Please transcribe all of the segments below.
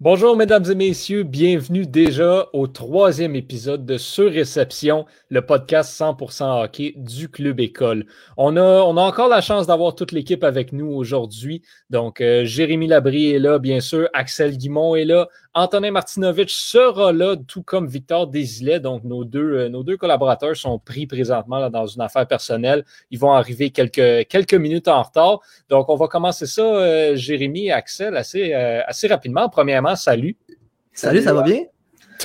Bonjour mesdames et messieurs, bienvenue déjà au troisième épisode de Surréception, le podcast 100% hockey du Club École. On a, on a encore la chance d'avoir toute l'équipe avec nous aujourd'hui. Donc, euh, Jérémy Labrie est là, bien sûr, Axel Guimont est là, Antonin Martinovitch sera là, tout comme Victor Desilets. Donc, nos deux, euh, nos deux collaborateurs sont pris présentement là, dans une affaire personnelle. Ils vont arriver quelques, quelques minutes en retard. Donc, on va commencer ça, euh, Jérémy et Axel, assez, assez rapidement. Premièrement, salut. Salut, ça va bien?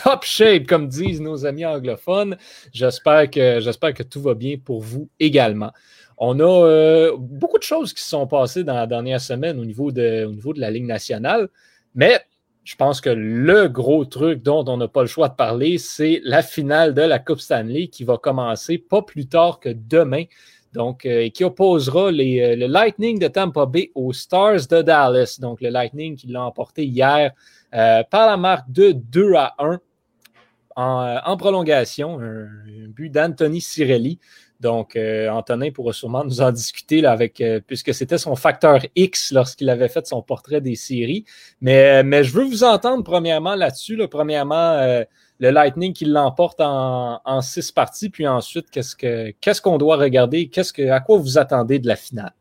Top shape, comme disent nos amis anglophones. J'espère que, j'espère que tout va bien pour vous également. On a euh, beaucoup de choses qui se sont passées dans la dernière semaine au niveau de, au niveau de la Ligue nationale, mais je pense que le gros truc dont on n'a pas le choix de parler, c'est la finale de la Coupe Stanley qui va commencer pas plus tard que demain donc, euh, qui opposera les, euh, le Lightning de Tampa Bay aux Stars de Dallas. Donc, le Lightning qui l'a emporté hier euh, par la marque de 2 à 1 en, prolongation. Un, but d'Anthony Cirelli. Donc, Antonin pourra sûrement nous en discuter avec, puisque c'était son facteur X lorsqu'il avait fait son portrait des séries. Mais, mais je veux vous entendre premièrement là-dessus. Là, premièrement, le Lightning qui l'emporte en, six parties, puis ensuite, qu'est-ce que qu'est-ce qu'on doit regarder? Qu'est-ce que à quoi vous attendez de la finale?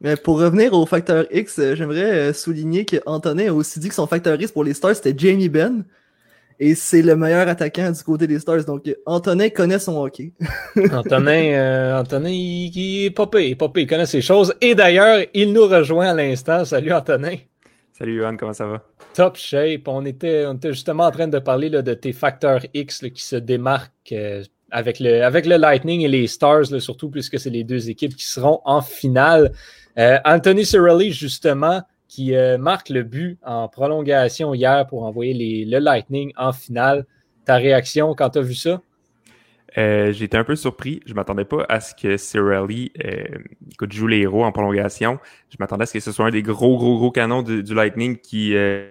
Mais pour revenir au facteur X, euh, j'aimerais euh, souligner qu'Antonin a aussi dit que son facteur X pour les Stars, c'était Jamie Benn. Et c'est le meilleur attaquant du côté des Stars. Donc, Antonin connaît son hockey. Antonin, euh, Antonin il, est popé, il il connaît ses choses. Et d'ailleurs, il nous rejoint à l'instant. Salut, Antonin. Salut, Johan, comment ça va? top shape. On était, justement en train de parler de tes facteurs X qui se démarquent euh, avec, le, avec le Lightning et les Stars, surtout puisque c'est les deux équipes qui seront en finale. Euh, Anthony Cirelli, justement, qui euh, marque le but en prolongation hier pour envoyer le Lightning en finale. Ta réaction quand tu as vu ça? Euh, j'ai été un peu surpris. Je m'attendais pas à ce que Cirelli euh, joue les héros en prolongation. Je m'attendais à ce que ce soit un des gros, gros, gros canons du, Lightning qui, euh,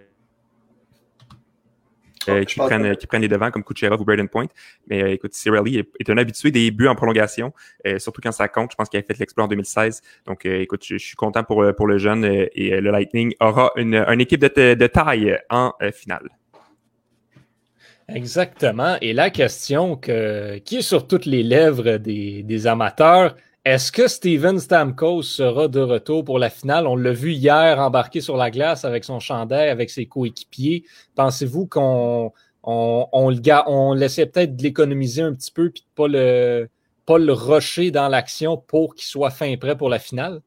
qui, prennent, qui, prennent, les devants comme Kucherov ou Braden Point. Mais euh, écoute, Cirelli est, un habitué des buts en prolongation, euh, surtout quand ça compte. Je pense qu'il a fait l'exploit en 2016. Donc, écoute, je, suis content pour, pour le jeune et le Lightning aura une, une équipe de, de taille en finale. Exactement. Et la question que, qui est sur toutes les lèvres des, des amateurs, est-ce que Steven Stamkos sera de retour pour la finale? On l'a vu hier embarqué sur la glace avec son chandail, avec ses coéquipiers. Pensez-vous qu'on on, on, le, on laissait peut-être de l'économiser un petit peu puis de pas le, pas le rusher dans l'action pour qu'il soit fin prêt pour la finale?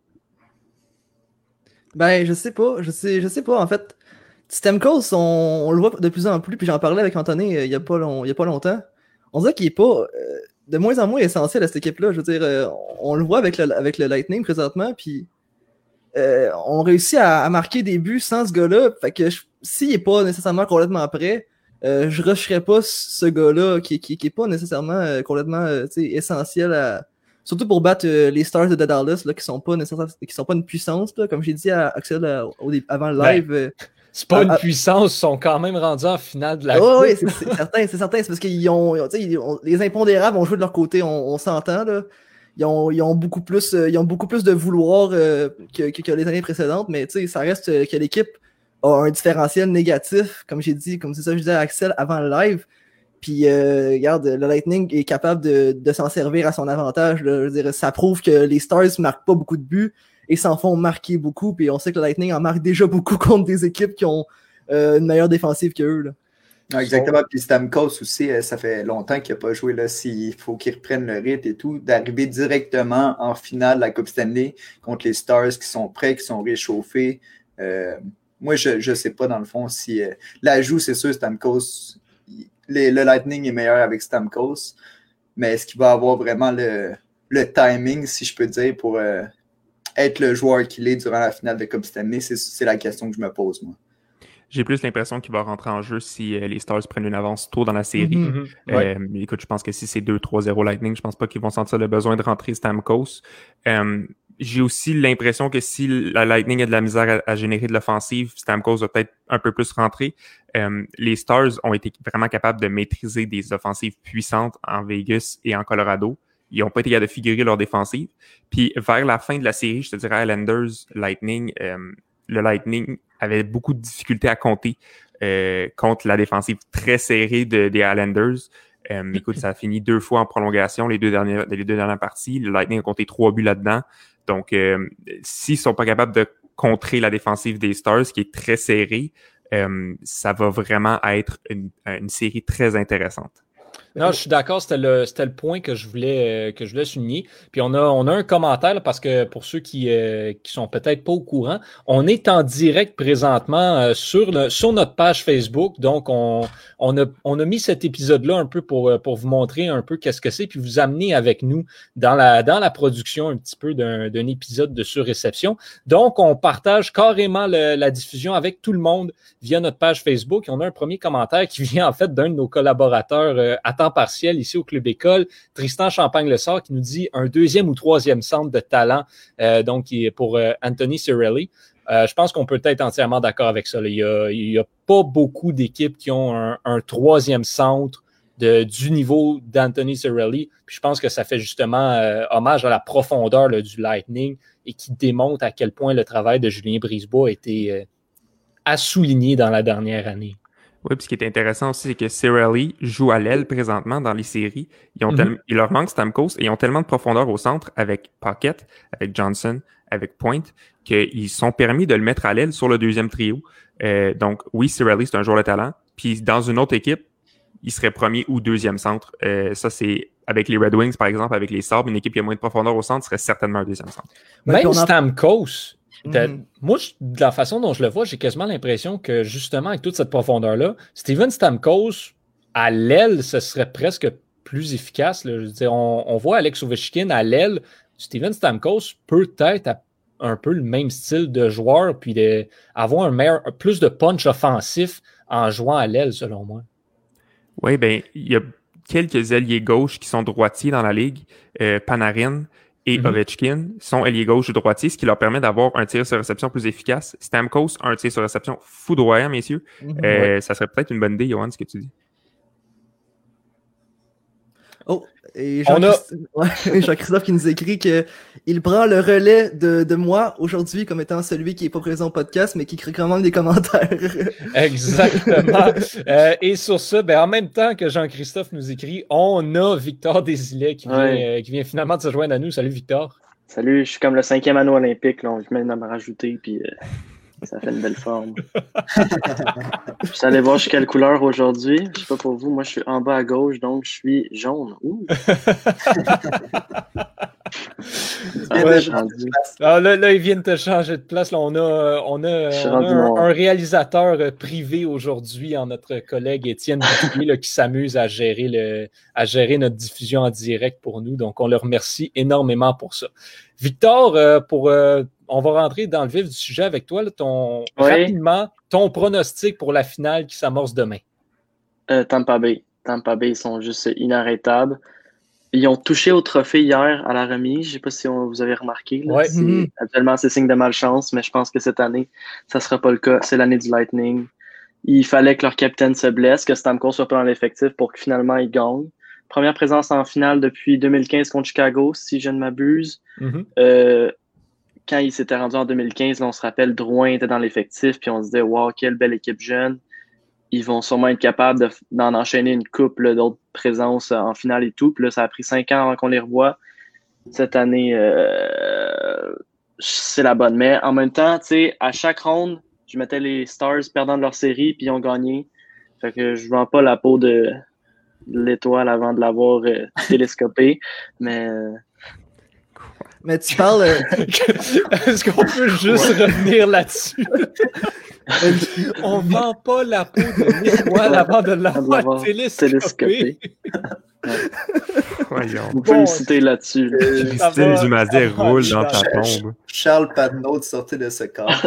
Ben, je sais pas. Je sais, je sais pas. En fait, Stamkos, on, le voit de plus en plus, puis j'en parlais avec Anthony euh, il y a a pas longtemps. On dirait qu'il est pas. Euh, de moins en moins essentiel à cette équipe-là. Je veux dire, euh, on le voit avec le, avec le Lightning présentement, puis euh, on réussit à, marquer des buts sans ce gars-là. Fait que s'il n'est pas nécessairement complètement prêt, euh, je rusherais pas ce gars-là qui, qui, qui est pas nécessairement complètement essentiel à. Surtout pour battre les Stars de Dallas là, qui sont pas nécessairement qui sont pas une puissance, là, comme j'ai dit à Axel avant le ben, live. C'est pas une ah, ah. puissance, ils sont quand même rendus en finale de la oh, Oui, c'est certain, c'est certain. C'est parce qu'ils ont, les impondérables ont joué de leur côté, on, s'entend là. Ils ont, ils ont, beaucoup plus, euh, ils ont beaucoup plus de vouloir euh, que, que, les années précédentes, mais ça reste euh, que l'équipe a un différentiel négatif, comme j'ai dit, comme c'est ça que je disais à Axel avant le live. Puis, regarde, le Lightning est capable de, de s'en servir à son avantage. Là. Je veux dire, ça prouve que les Stars marquent pas beaucoup de buts et s'en font marquer beaucoup. Puis on sait que le Lightning en marque déjà beaucoup contre des équipes qui ont euh, une meilleure défensive qu'eux. exactement. Puis Stamkos aussi, euh, ça fait longtemps qu'il n'a pas joué. Là, s'il faut qu'il reprenne le rythme et tout, d'arriver directement en finale de la Coupe Stanley contre les Stars qui sont prêts, qui sont réchauffés. Euh, moi, je ne sais pas dans le fond si l'ajout, c'est sûr, Stamkos, le Lightning est meilleur avec Stamkos, mais est-ce qu'il va avoir vraiment le, le timing, si je peux dire, pour être le joueur qu'il est durant la finale de Coupe Stanley? C'est la question que je me pose, moi. J'ai plus l'impression qu'il va rentrer en jeu si euh, les Stars prennent une avance tôt dans la série. Mm-hmm. Mm-hmm. Euh, écoute, je pense que si c'est 2-3-0 Lightning, je pense pas qu'ils vont sentir le besoin de rentrer Stamkos. Euh, j'ai aussi l'impression que si la Lightning a de la misère à, générer de l'offensive, Stamkos va peut-être un peu plus rentrer. les Stars ont été vraiment capables de maîtriser des offensives puissantes en Vegas et en Colorado. Ils n'ont pas été capables de figurer leur défensive. Puis vers la fin de la série, je te dirais Islanders, Lightning, euh, le Lightning avait beaucoup de difficultés à compter contre la défensive très serrée des Islanders. écoute, ça a fini deux fois en prolongation les deux dernières, les deux dernières parties. Le Lightning a compté trois buts là-dedans. Donc, s'ils sont pas capables de contrer la défensive des Stars, qui est très serrée, ça va vraiment être une série très intéressante. Non, je suis d'accord, c'était le, le point que je voulais, euh, que je voulais souligner. Puis on a, on a un commentaire parce que pour ceux qui, euh, qui sont peut-être pas au courant, on est en direct présentement euh, sur, le, sur notre page Facebook. Donc, on, on, a, on a mis cet épisode-là un peu pour, pour vous montrer un peu qu'est-ce que c'est, puis vous amener avec nous dans la, dans la production un petit peu d'un épisode de surréception. Donc, on partage carrément la diffusion avec tout le monde via notre page Facebook. Et on a un premier commentaire qui vient en fait d'un de nos collaborateurs à partiel ici au Club École. Tristan Champagne-Le Sort qui nous dit un deuxième ou troisième centre de talent, euh, donc pour euh, Anthony Cirelli. Euh, je pense qu'on peut être entièrement d'accord avec ça. Il n'y a, pas beaucoup d'équipes qui ont un, troisième centre de, du niveau d'Anthony Cirelli. Je pense que ça fait justement hommage à la profondeur du Lightning et qui démontre à quel point le travail de Julien Brisebois a été à souligner dans la dernière année. Oui, puis ce qui est intéressant aussi, c'est que Cirelli joue à l'aile présentement dans les séries. Ils ont mhm. Il leur manque Stamkos et ils ont tellement de profondeur au centre avec Pocket, avec Johnson, avec Point, qu'ils sont permis de le mettre à l'aile sur le deuxième trio. Euh, donc, oui, Cirelli, c'est un joueur de talent. Puis dans une autre équipe, il serait premier ou deuxième centre. Euh, ça, c'est avec les Red Wings, par exemple, avec les Sabres, une équipe qui a moins de profondeur au centre serait certainement un deuxième centre. Même Stamkos, Mhm. Moi, de la façon dont je le vois, j'ai quasiment l'impression que justement, avec toute cette profondeur-là, Steven Stamkos, à l'aile, ce serait presque plus efficace. Je veux dire, on, voit Alex Ovechkin à l'aile. Steven Stamkos peut être un peu le même style de joueur, puis avoir un meilleur, plus de punch offensif en jouant à l'aile, selon moi. Oui, ben il y a quelques ailiers gauches qui sont droitiers dans la ligue. Euh, Panarin, et mm-hmm. Ovechkin sont alliés gauche ou droitier, ce qui leur permet d'avoir un tir sur réception plus efficace. Stamkos a un tir sur réception foudroyant, messieurs. Mm-hmm. Euh, ça serait peut-être une bonne idée, Johan, ce que tu dis. Oh, et Jean-Christophe qui nous écrit qu'il prend le relais de, moi aujourd'hui comme étant celui qui n'est pas présent au podcast, mais qui crée quand même des commentaires. Exactement. Euh, et sur ça, ben, en même temps que Jean-Christophe nous écrit, on a Victor Desilets qui, vient, euh, qui vient finalement de se joindre à nous. Salut Victor. Salut, je suis comme le cinquième anneau olympique, là, je viens de me rajouter, puis euh, ça fait une belle forme. je suis allé voir je suis quelle couleur aujourd'hui. Je sais pas pour vous, moi je suis en bas à gauche, donc je suis jaune. Ah, là, là, ils viennent te changer de place. on a, on a, un, réalisateur euh, privé aujourd'hui en notre collègue Étienne là, qui s'amuse à gérer, le, à gérer notre diffusion en direct pour nous. Donc, on le remercie énormément pour ça. Victor, euh, pour, euh, on va rentrer dans le vif du sujet avec toi. ton, Rapidement, ton pronostic pour la finale qui s'amorce demain. Tampa Bay. Tampa Bay, ils sont juste inarrêtables. Ils ont touché au trophée hier à la remise. Je ne sais pas si vous avez remarqué. Mhm. Actuellement, c'est signe de malchance, mais je pense que cette année, ça ne sera pas le cas. C'est l'année du Lightning. Il fallait que leur capitaine se blesse, que Stamkos soit pas dans l'effectif pour que finalement ils gagnent. Première présence en finale depuis 2015 contre Chicago, si je ne m'abuse. Mhm. Euh, quand il s'était rendu en 2015, on se rappelle, Drouin était dans l'effectif, puis on se disait, wow, quelle belle équipe jeune ils vont sûrement être capables d'en enchaîner une couple d'autres présences en finale et tout. Puis là, ça a pris cinq ans avant qu'on les revoie. Cette année, euh, c'est la bonne. Mais en même temps, tu sais, à chaque ronde, je mettais les Stars perdant de leur série, puis ils ont gagné. Fait que je vends pas la peau de, l'étoile avant de l'avoir euh, télescopée. Mais euh, mais tu parles. Est-ce qu'on peut juste revenir là-dessus? On vend pas la peau de l'étoile avant de l'avoir télescopée. Voyons. Vous pouvez me citer là-dessus. Christine Jumazier roule dans ta tombe. Charles Patnaud sortait de ce corps.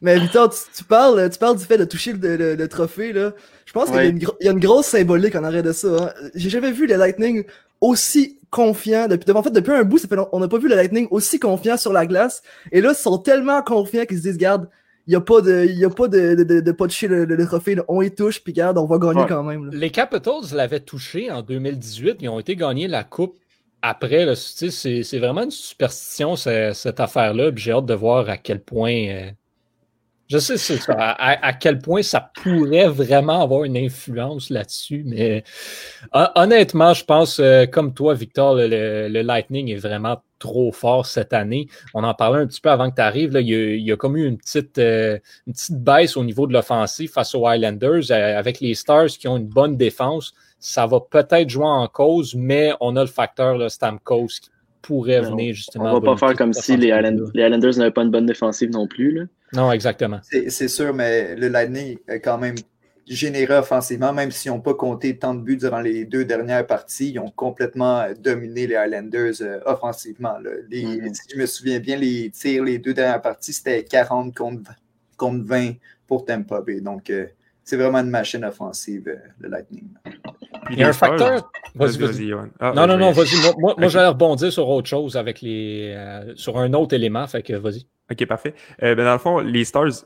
Mais Victor, tu, parles, tu parles du fait de toucher le, trophée. Là. Je pense qu'il y, a une grosse symbolique en arrêt de ça. Hein. J'ai jamais vu les Lightning aussi confiants. Depuis, en fait, depuis un bout, ça fait, on n'a pas vu le Lightning aussi confiant sur la glace. Et là, ils sont tellement confiants qu'ils se disent, garde, il n'y a pas de, y a pas de, de, de, pas toucher le, le, trophée. On y touche, puis garde, on va gagner quand même. Les Capitals l'avaient touché en 2018. Ils ont été gagnés la Coupe après. C'est vraiment une superstition, cette, affaire-là. J'ai hâte de voir à quel point. Euh, Je sais ça, à, quel point ça pourrait vraiment avoir une influence là-dessus, mais honnêtement, je pense, euh, comme toi, Victor, le, Lightning est vraiment trop fort cette année. On en parlait un petit peu avant que tu arrives. il, y a, comme eu une petite, euh, une petite baisse au niveau de l'offensive face aux Highlanders euh, avec les Stars qui ont une bonne défense. Ça va peut-être jouer en cause, mais on a le facteur là, Stamkos qui pourrait venir justement. On va pas faire comme si les, Highlanders n'avaient pas une bonne défensive non plus. Là. Non, exactement. C'est sûr, mais le Lightning est quand même généreux offensivement, même s'ils n'ont pas compté tant de buts durant les deux dernières parties, ils ont complètement dominé les Highlanders euh, offensivement. Mm-hmm. Si je me souviens bien, les tirs, les deux dernières parties, c'était 40 contre, 20 pour Tampa Bay. Donc, euh, c'est vraiment une machine offensive, euh, le Lightning. Il y a un facteur. Vas-y, vas-y. Ah, non, non, non, vas-y. Moi, moi, j'allais rebondir sur autre chose avec les. sur un autre élément. Fait que vas-y. OK, parfait. Euh, ben dans le fond, les Stars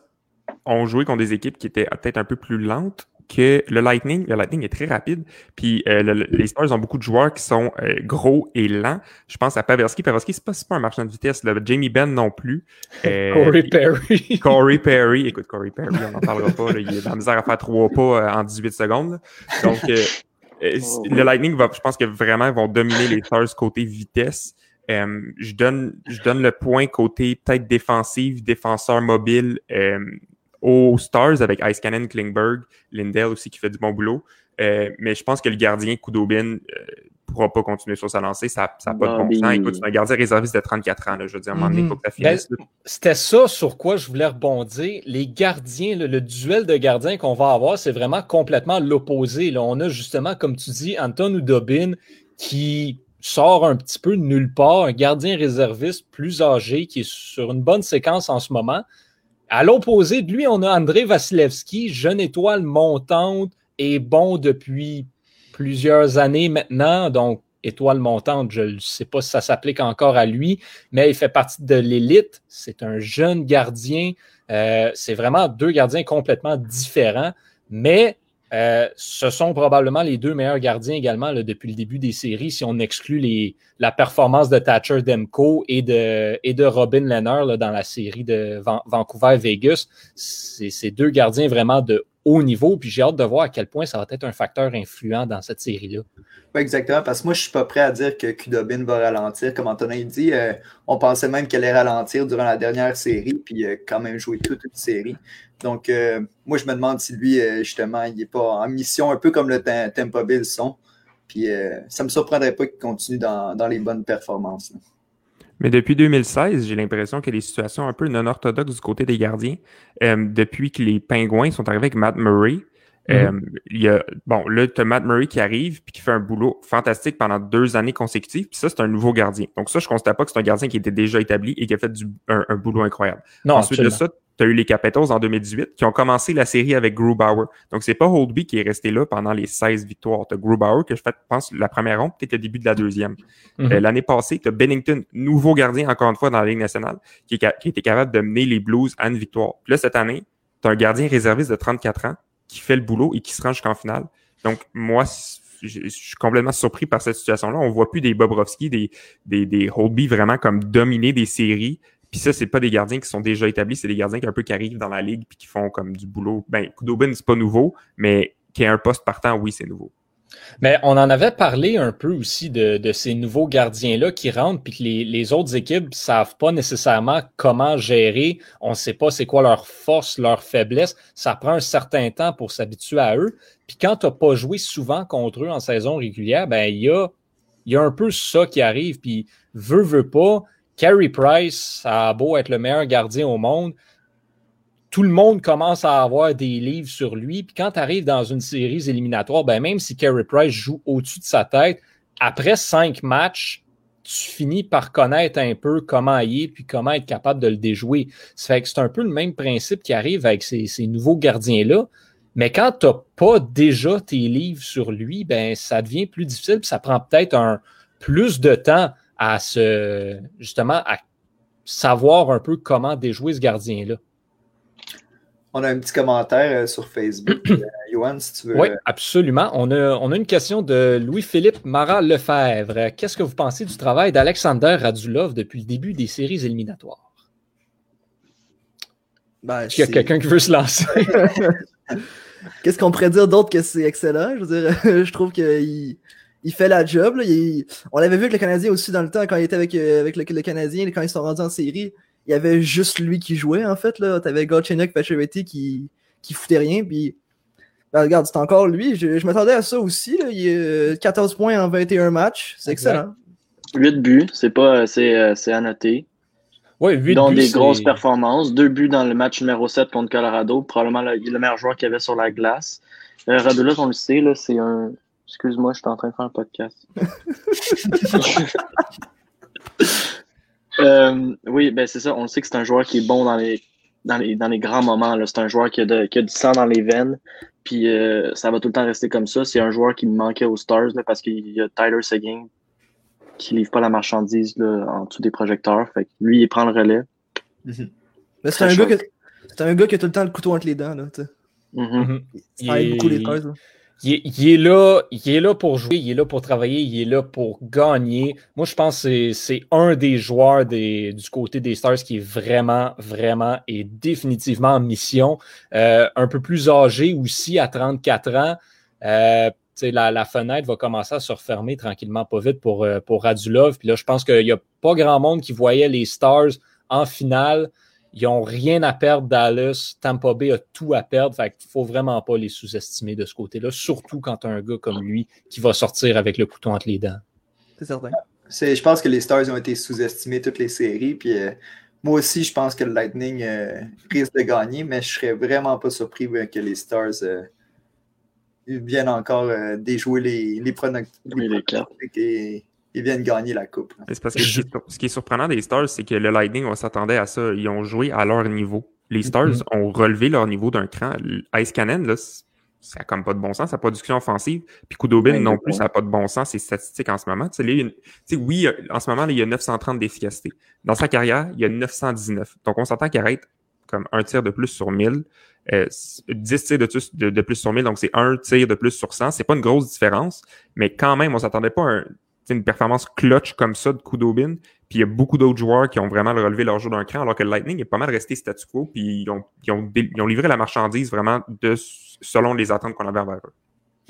ont joué contre des équipes qui étaient peut-être un peu plus lentes que le Lightning. Le Lightning est très rapide. Puis euh, les Stars ont beaucoup de joueurs qui sont euh, gros et lents. Je pense à Pavelski. Pavelski, c'est pas, pas un marchand de vitesse. Le Jamie Benn non plus. Corey Perry. Corey Perry. Écoute, Corey Perry, on n'en parlera pas. Il a de la misère à faire trois pas en 18 secondes. Donc, le Lightning, va, je pense que vraiment, ils vont dominer les Stars côté vitesse. Euh, je, donne, je donne le point côté peut-être défensif, défenseur mobile euh, aux Stars avec Ice Cannon, Klingberg, Lindell aussi qui fait du bon boulot. Euh, mais je pense que le gardien Kudobin ne pourra pas continuer sur sa lancée. Ça n'a pas de bon sens. Écoute, c'est un gardien réserviste de 34 ans. Là, je veux dire, à un moment donné, il faut que ça ben, C'était ça sur quoi je voulais rebondir. Les gardiens, le, duel de gardiens qu'on va avoir, c'est vraiment complètement l'opposé. On a justement, comme tu dis, Anton Udobin qui sort un petit peu de nulle part, un gardien réserviste plus âgé qui est sur une bonne séquence en ce moment. À l'opposé de lui, on a André Vasilevski, jeune étoile montante et bon depuis plusieurs années maintenant. Donc, étoile montante, je ne sais pas si ça s'applique encore à lui, mais il fait partie de l'élite. C'est un jeune gardien. Euh, c'est vraiment deux gardiens complètement différents, mais euh, ce sont probablement les deux meilleurs gardiens également depuis le début des séries, si on exclut les, la performance de Thatcher Demko et de, et de Robin Lehner dans la série de Vancouver-Vegas. C'est deux gardiens vraiment de haut niveau, puis j'ai hâte de voir à quel point ça va être un facteur influent dans cette série-là. Oui, exactement, parce que moi, je ne suis pas prêt à dire que Kudobin va ralentir. Comme Antonin dit, euh, on pensait même qu'elle allait ralentir durant la dernière série, puis euh, quand même jouer toute une série. Donc, euh, moi, je me demande si lui, justement, il n'est pas en mission, un peu comme le Tampa Bill sont. Puis, ça ne me surprendrait pas qu'il continue dans, les bonnes performances. Mais depuis 2016, j'ai l'impression que les situations un peu non orthodoxes du côté des gardiens. Euh, depuis que les Pingouins sont arrivés avec Matt Murray, euh, mm-hmm. il y a, bon, là, tu as Matt Murray qui arrive puis qui fait un boulot fantastique pendant deux années consécutives. Puis ça, c'est un nouveau gardien. Donc ça, je ne constate pas que c'est un gardien qui était déjà établi et qui a fait du, un, boulot incroyable. Non, Ensuite de ça, tu as eu les Capitals en 2018 qui ont commencé la série avec Grubauer. Donc, c'est pas Holdby qui est resté là pendant les 16 victoires. Tu as Grubauer que je pense, la première ronde, peut-être le début de la deuxième. Mhm. Euh, l'année passée, tu as Bennington, nouveau gardien encore une fois dans la Ligue nationale, qui, qui était capable de mener les Blues à une victoire. Puis là, cette année, tu as un gardien réserviste de 34 ans qui fait le boulot et qui se rend jusqu'en finale. Donc, moi, je suis complètement surpris par cette situation-là. On voit plus des Bobrovski, des, des, des vraiment comme dominer des séries puis ça, c'est pas des gardiens qui sont déjà établis, c'est des gardiens qui un peu qui arrivent dans la ligue puis qui font comme du boulot. Ben, Kudobin, c'est pas nouveau, mais qui est un poste partant, oui, c'est nouveau. Mais on en avait parlé un peu aussi de, ces nouveaux gardiens-là qui rentrent, puis que les, autres équipes ne savent pas nécessairement comment gérer. On ne sait pas c'est quoi leur force, leur faiblesse. Ça prend un certain temps pour s'habituer à eux. Puis quand tu n'as pas joué souvent contre eux en saison régulière, ben il y a, y a un peu ça qui arrive. Puis veut, veut pas, Carey Price, a beau être le meilleur gardien au monde, tout le monde commence à avoir des livres sur lui. Puis quand tu arrives dans une série éliminatoire, ben même si Carey Price joue au-dessus de sa tête, après cinq matchs, tu finis par connaître un peu comment il est puis comment être capable de le déjouer. C'est un peu le même principe qui arrive avec ces, nouveaux gardiens-là. Mais quand tu n'as pas déjà tes livres sur lui, ben ça devient plus difficile. Puis ça prend peut-être un plus de temps à se justement à savoir un peu comment déjouer ce gardien-là. On a un petit commentaire euh, sur Facebook. Euh, Johan, si tu veux. Oui, absolument. On a, on a une question de Louis-Philippe Marat-Lefebvre. Qu'est-ce que vous pensez du travail d'Alexander Radulov depuis le début des séries éliminatoires? Ben, Il y a quelqu'un qui veut se lancer? Qu'est-ce qu'on pourrait dire d'autre que c'est excellent? Je veux dire, je trouve qu'il il fait la job. là. Il- on l'avait vu avec le Canadien aussi dans le temps, quand il était avec, euh, avec le, le Canadien, quand ils sont rendus en série. Il y avait juste lui qui jouait, en fait. là. T'avais Galchenyuk, Pacioretty qui, qui foutait rien. Puis, ben, regarde, c'est encore lui. Je, je m'attendais à ça aussi. Là. Il est 14 points en 21 matchs. C'est excellent. 8 buts, c'est pas c'est, euh, c'est à noter. Oui, 8 Dans buts, des grosses performances. Deux buts dans le match numéro 7 contre Colorado. Probablement le, le meilleur joueur qu'il y avait sur la glace. Euh, Radulov, on le sait, là, c'est un. Excuse-moi, je suis en train de faire un podcast. Euh, oui, ben c'est ça. On sait que c'est un joueur qui est bon dans les, dans les, dans les grands moments. là. C'est un joueur qui a, de- qui a du sang dans les veines. Puis euh, ça va tout le temps rester comme ça. C'est un joueur qui me manquait aux Stars là, parce qu'il y a Tyler Seguin qui livre pas la marchandise là, en dessous des projecteurs. Fait que lui, il prend le relais. Mais c'est un, gars chaud. que- c'est un gars qui a tout le temps le couteau entre les dents. Là. Mhm. Mhm. Ça aide Il- beaucoup les Stars. là. Il est, là, il est là pour jouer, il est là pour travailler, il est là pour gagner. Moi, je pense que c'est- un des joueurs des, du côté des Stars qui est vraiment, vraiment et définitivement en mission. Euh, un peu plus âgé aussi, à 34 ans. Euh, la fenêtre va commencer à se refermer tranquillement, pas vite pour, euh, pour Radulov. Puis là, je pense qu'il n'y a pas grand monde qui voyait les Stars en finale. Ils n'ont rien à perdre, Dallas. Tampa Bay a tout à perdre. Fait qu'il faut vraiment pas les sous-estimer de ce côté-là, surtout quand tu as un gars comme lui qui va sortir avec le couteau entre les dents. C'est certain. C'est- Je pense que les Stars ont été sous-estimés toutes les séries. Puis euh, moi aussi, je pense que le Lightning euh, risque de gagner, mais je serais vraiment pas surpris euh, que les Stars euh, viennent encore euh, déjouer les, les, les cartes. et ils viennent gagner la coupe. C'est parce que ce qui est- surprenant des Stars, c'est que le Lightning, on s'attendait à ça. Ils ont joué à leur niveau. Les Stars Mhm. ont relevé leur niveau d'un cran. Ice Cannon, là, ça n'a comme pas de bon sens, sa production offensive. Puis Kudobin non plus, ça n'a pas de bon sens, ses statistiques en ce moment. Tu sais, là, une- oui, en ce moment, là, il y a 930 d'efficacité. Dans sa carrière, il y a 919. Donc, on s'entend qu'il arrête comme un tir de plus sur 1000. Euh, 10 tirs de, plus- de, de plus sur 1000, donc c'est un tir de plus sur 100. C'est pas une grosse différence, mais quand même, on s'attendait pas à un- une performance clutch comme ça de Kudobin. Puis il y a beaucoup d'autres joueurs qui ont vraiment relevé leur jeu d'un cran, alors que le Lightning est pas mal resté statu quo, puis ils ont, ils ont, dé- ils ont livré la marchandise vraiment de, selon les attentes qu'on avait envers eux.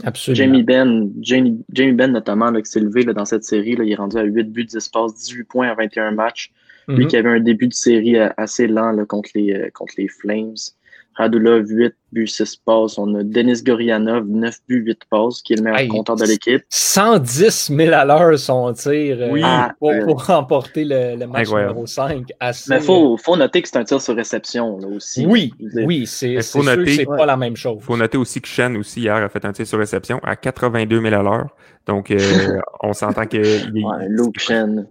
Absolument. Jamie Ben, Jamie, Jamie Ben notamment, là, qui s'est levé là, dans cette série, là, il est rendu à 8 buts, 10 passes, 18 points à 21 matchs. Lui Mhm. qui avait un début de série euh, assez lent là, contre, les, euh, contre les Flames. Radulov, 8 buts, 6 passes. On a Denis Gorianov, 9 buts, 8 passes, qui est le meilleur Hey, compteur de l'équipe. 110 000 à l'heure son tir euh, Oui. pour, Ouais. pour remporter le, le match Incroyable. numéro 5. Assez, Mais il faut, faut noter que c'est un tir sur réception là, aussi. Oui, oui, c'est c'est que Ouais. pas la même chose. Il faut noter aussi que Shen aussi hier a fait un tir sur réception à 82 000 à l'heure. Donc euh, on s'entend que il Ouais, Luke Shen.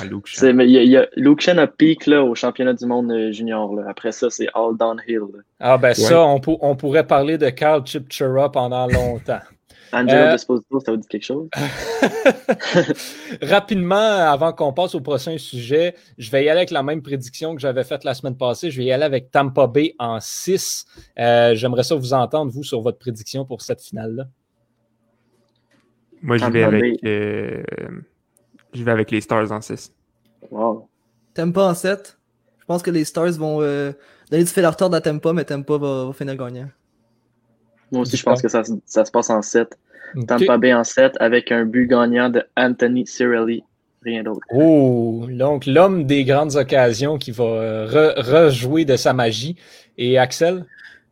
Ah, Luke Shen. C'est- mais il y a, il y a- Luke Shen a peak là, au championnat du monde euh, junior. Là. Après ça, c'est all downhill. là. Ah ben ça, on, pour- on pourrait parler de Carl Chipchura pendant longtemps. Angelo Euh, Desposito, ça vous dit quelque chose? Rapidement, avant qu'on passe au prochain sujet, je vais y aller avec la même prédiction que j'avais faite la semaine passée. Je vais y aller avec Tampa Bay en 6. Euh, J'aimerais ça vous entendre, vous, sur votre prédiction pour cette finale-là. Moi, j'y Tampa vais avec euh, j'y vais avec les Stars en 6. Wow. Tempa en 7. Je pense que les Stars vont euh, donner du fil à retordre à Tempa, mais Tempa va, va finir gagnant. Moi aussi, je pense que ça, se- ça se passe en 7. Ok. Tampa Bay en 7 avec un but gagnant de Anthony Cirelli. Rien d'autre. Oh, donc l'homme des grandes occasions qui va euh, re- rejouer de sa magie. Et Axel?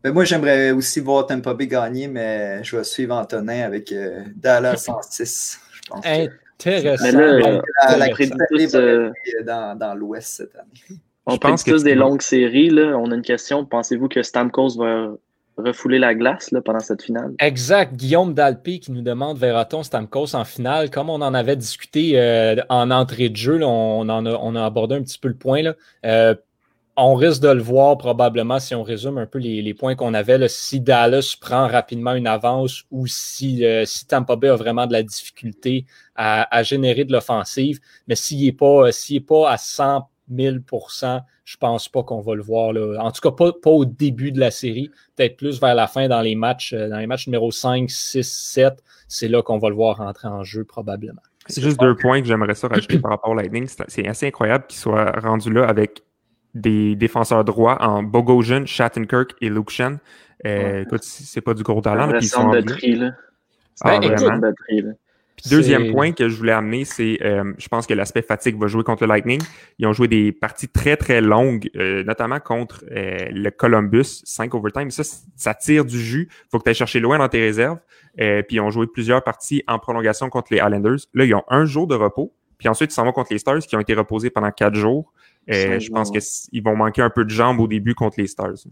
Ben, moi, j'aimerais aussi voir Tampa Bay gagner, mais je vais suivre Antonin avec euh, Dallas en 6. Je pense que Intéressant. Mais là, Donc, euh, la, euh, dans, dans l'Ouest cette année. On Je pense tous des longues séries. Là. On a une question. Pensez-vous que Stamkos va refouler la glace là, pendant cette finale? Exact. Guillaume Dalpé qui nous demande verra-t-on Stamkos en finale? Comme on en avait discuté euh, en entrée de jeu, là, on, en a, on a abordé un petit peu le point. Là. Euh, on risque de le voir probablement si on résume un peu les, points qu'on avait. Là, si Dallas prend rapidement une avance ou si, euh, si Tampa Bay a vraiment de la difficulté à, générer de l'offensive. Mais s'il n'est pas, s'il est pas à 100 000% je pense pas qu'on va le voir. Là. En tout cas, pas, au début de la série. Peut-être plus vers la fin dans les matchs, euh, dans les matchs numéro 5, 6, 7. C'est là qu'on va le voir rentrer en jeu probablement. C'est juste deux points que j'aimerais ça rajouter par rapport au Lightning. C'est assez incroyable qu'ils soient rendus là avec des défenseurs droits en Bogosian, Shattenkirk et Luke Shen. Euh, écoute, c'est pas du gros talent. Puis ils sont de tri, là. Ah, vraiment? deuxième point que je voulais amener, c'est euh, je pense que l'aspect fatigue va jouer contre le Lightning. Ils ont joué des parties très très longues, euh, notamment contre euh, le Columbus, 5 overtime. Ça, ça tire du jus. faut que tu ailles chercher loin dans tes réserves. puis ils ont joué plusieurs parties en prolongation contre les Islanders. Là, ils ont un jour de repos. Puis ensuite, ils s'en vont contre les Stars qui ont été reposés pendant quatre jours. Je pense qu'ils vont manquer un peu de jambes au début contre les Stars.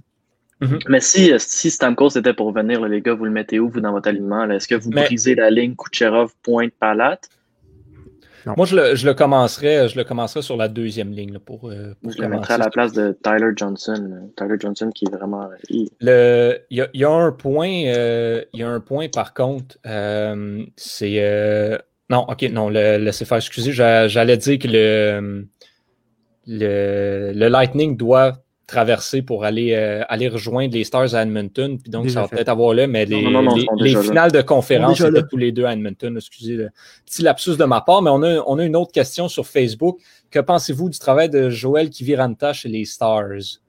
Mhm. Mais si, euh, si Stamkos était pour venir, les gars, vous le mettez où, vous, dans votre alignement? Est-ce que vous brisez la ligne Kucherov, pointe, palate? Moi, je le, je le, commencerais, je le commencerais sur la deuxième ligne pour, euh, Je le mettrais à la place de Tyler Johnson. Tyler Johnson qui est vraiment. Il y, a, y, a, un point, euh, il y a un point par contre. c'est. non, ok, non, le, laissez faire. Excusez, j'allais dire que le, le, le Lightning doit traverser pour aller, euh, aller rejoindre les Stars à Edmonton. Puis donc, ça va peut-être avoir là, mais les, les, finales de conférence étaient tous les deux à Edmonton. Excusez le petit lapsus de ma part, mais on a, on a une autre question sur Facebook. Que pensez-vous du travail de Joël Kiviranta chez les Stars?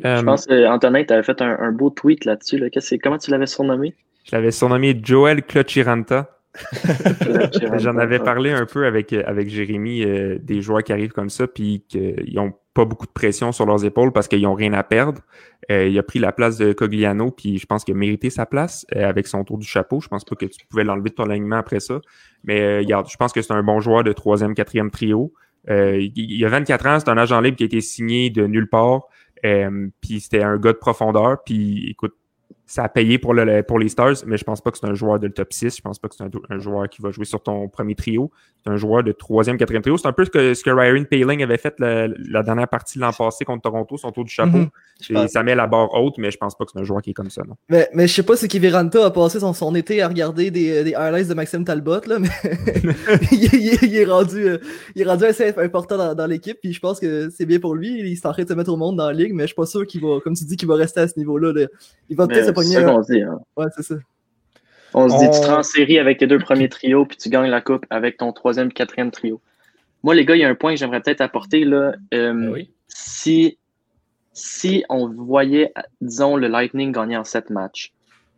Je euh, pense que Antonin, tu avais fait un, beau tweet là-dessus. Là. Comment tu l'avais surnommé? Je l'avais surnommé Joel Clochiranta. J'en avais parlé un peu avec, avec Jérémy euh, des joueurs qui arrivent comme ça, puis qu'ils ont pas beaucoup de pression sur leurs épaules parce qu'ils n'ont rien à perdre. Euh, il a pris la place de Cogliano, puis je pense qu'il a mérité sa place euh, avec son tour du chapeau. Je pense pas que tu pouvais l'enlever de ton alignement après ça. Mais euh, je pense que c'est un bon joueur de troisième, quatrième trio. il, il a 24 ans, c'est un agent libre qui a été signé de nulle part. puis c'était un gars de profondeur. Puis écoute, ça a payé pour, le, pour les Stars, mais je pense pas que c'est un joueur de top 6. Je pense pas que c'est un, joueur qui va jouer sur ton premier trio. C'est un joueur de troisième, quatrième trio. C'est un peu ce que, ce que Ryan Paling avait fait la, dernière partie l'an passé contre Toronto, son tour du chapeau. Mhm. ça met la barre haute, mais je pense pas que c'est un joueur qui est comme ça. Non. Mais, mais je sais pas si Kiviranta a passé son, son été à regarder des, des highlights de Maxime Talbot, là, mais il, est rendu, euh, il est rendu assez important dans, dans l'équipe. Puis je pense que c'est bien pour lui. Il s'est en train de se mettre au monde dans la ligue, mais je suis pas sûr qu'il va, comme tu dis, qu'il va rester à ce niveau-là. Il va peut-être c'est ça qu'on dit. Hein. Ouais, c'est ça. On se dit, tu te rends en série avec tes deux premiers trios, puis tu gagnes la coupe avec ton troisième, quatrième trio. Moi, les gars, il y a un point que j'aimerais peut-être apporter. Là. Euh, ben si, si on voyait, disons, le Lightning gagner en sept matchs,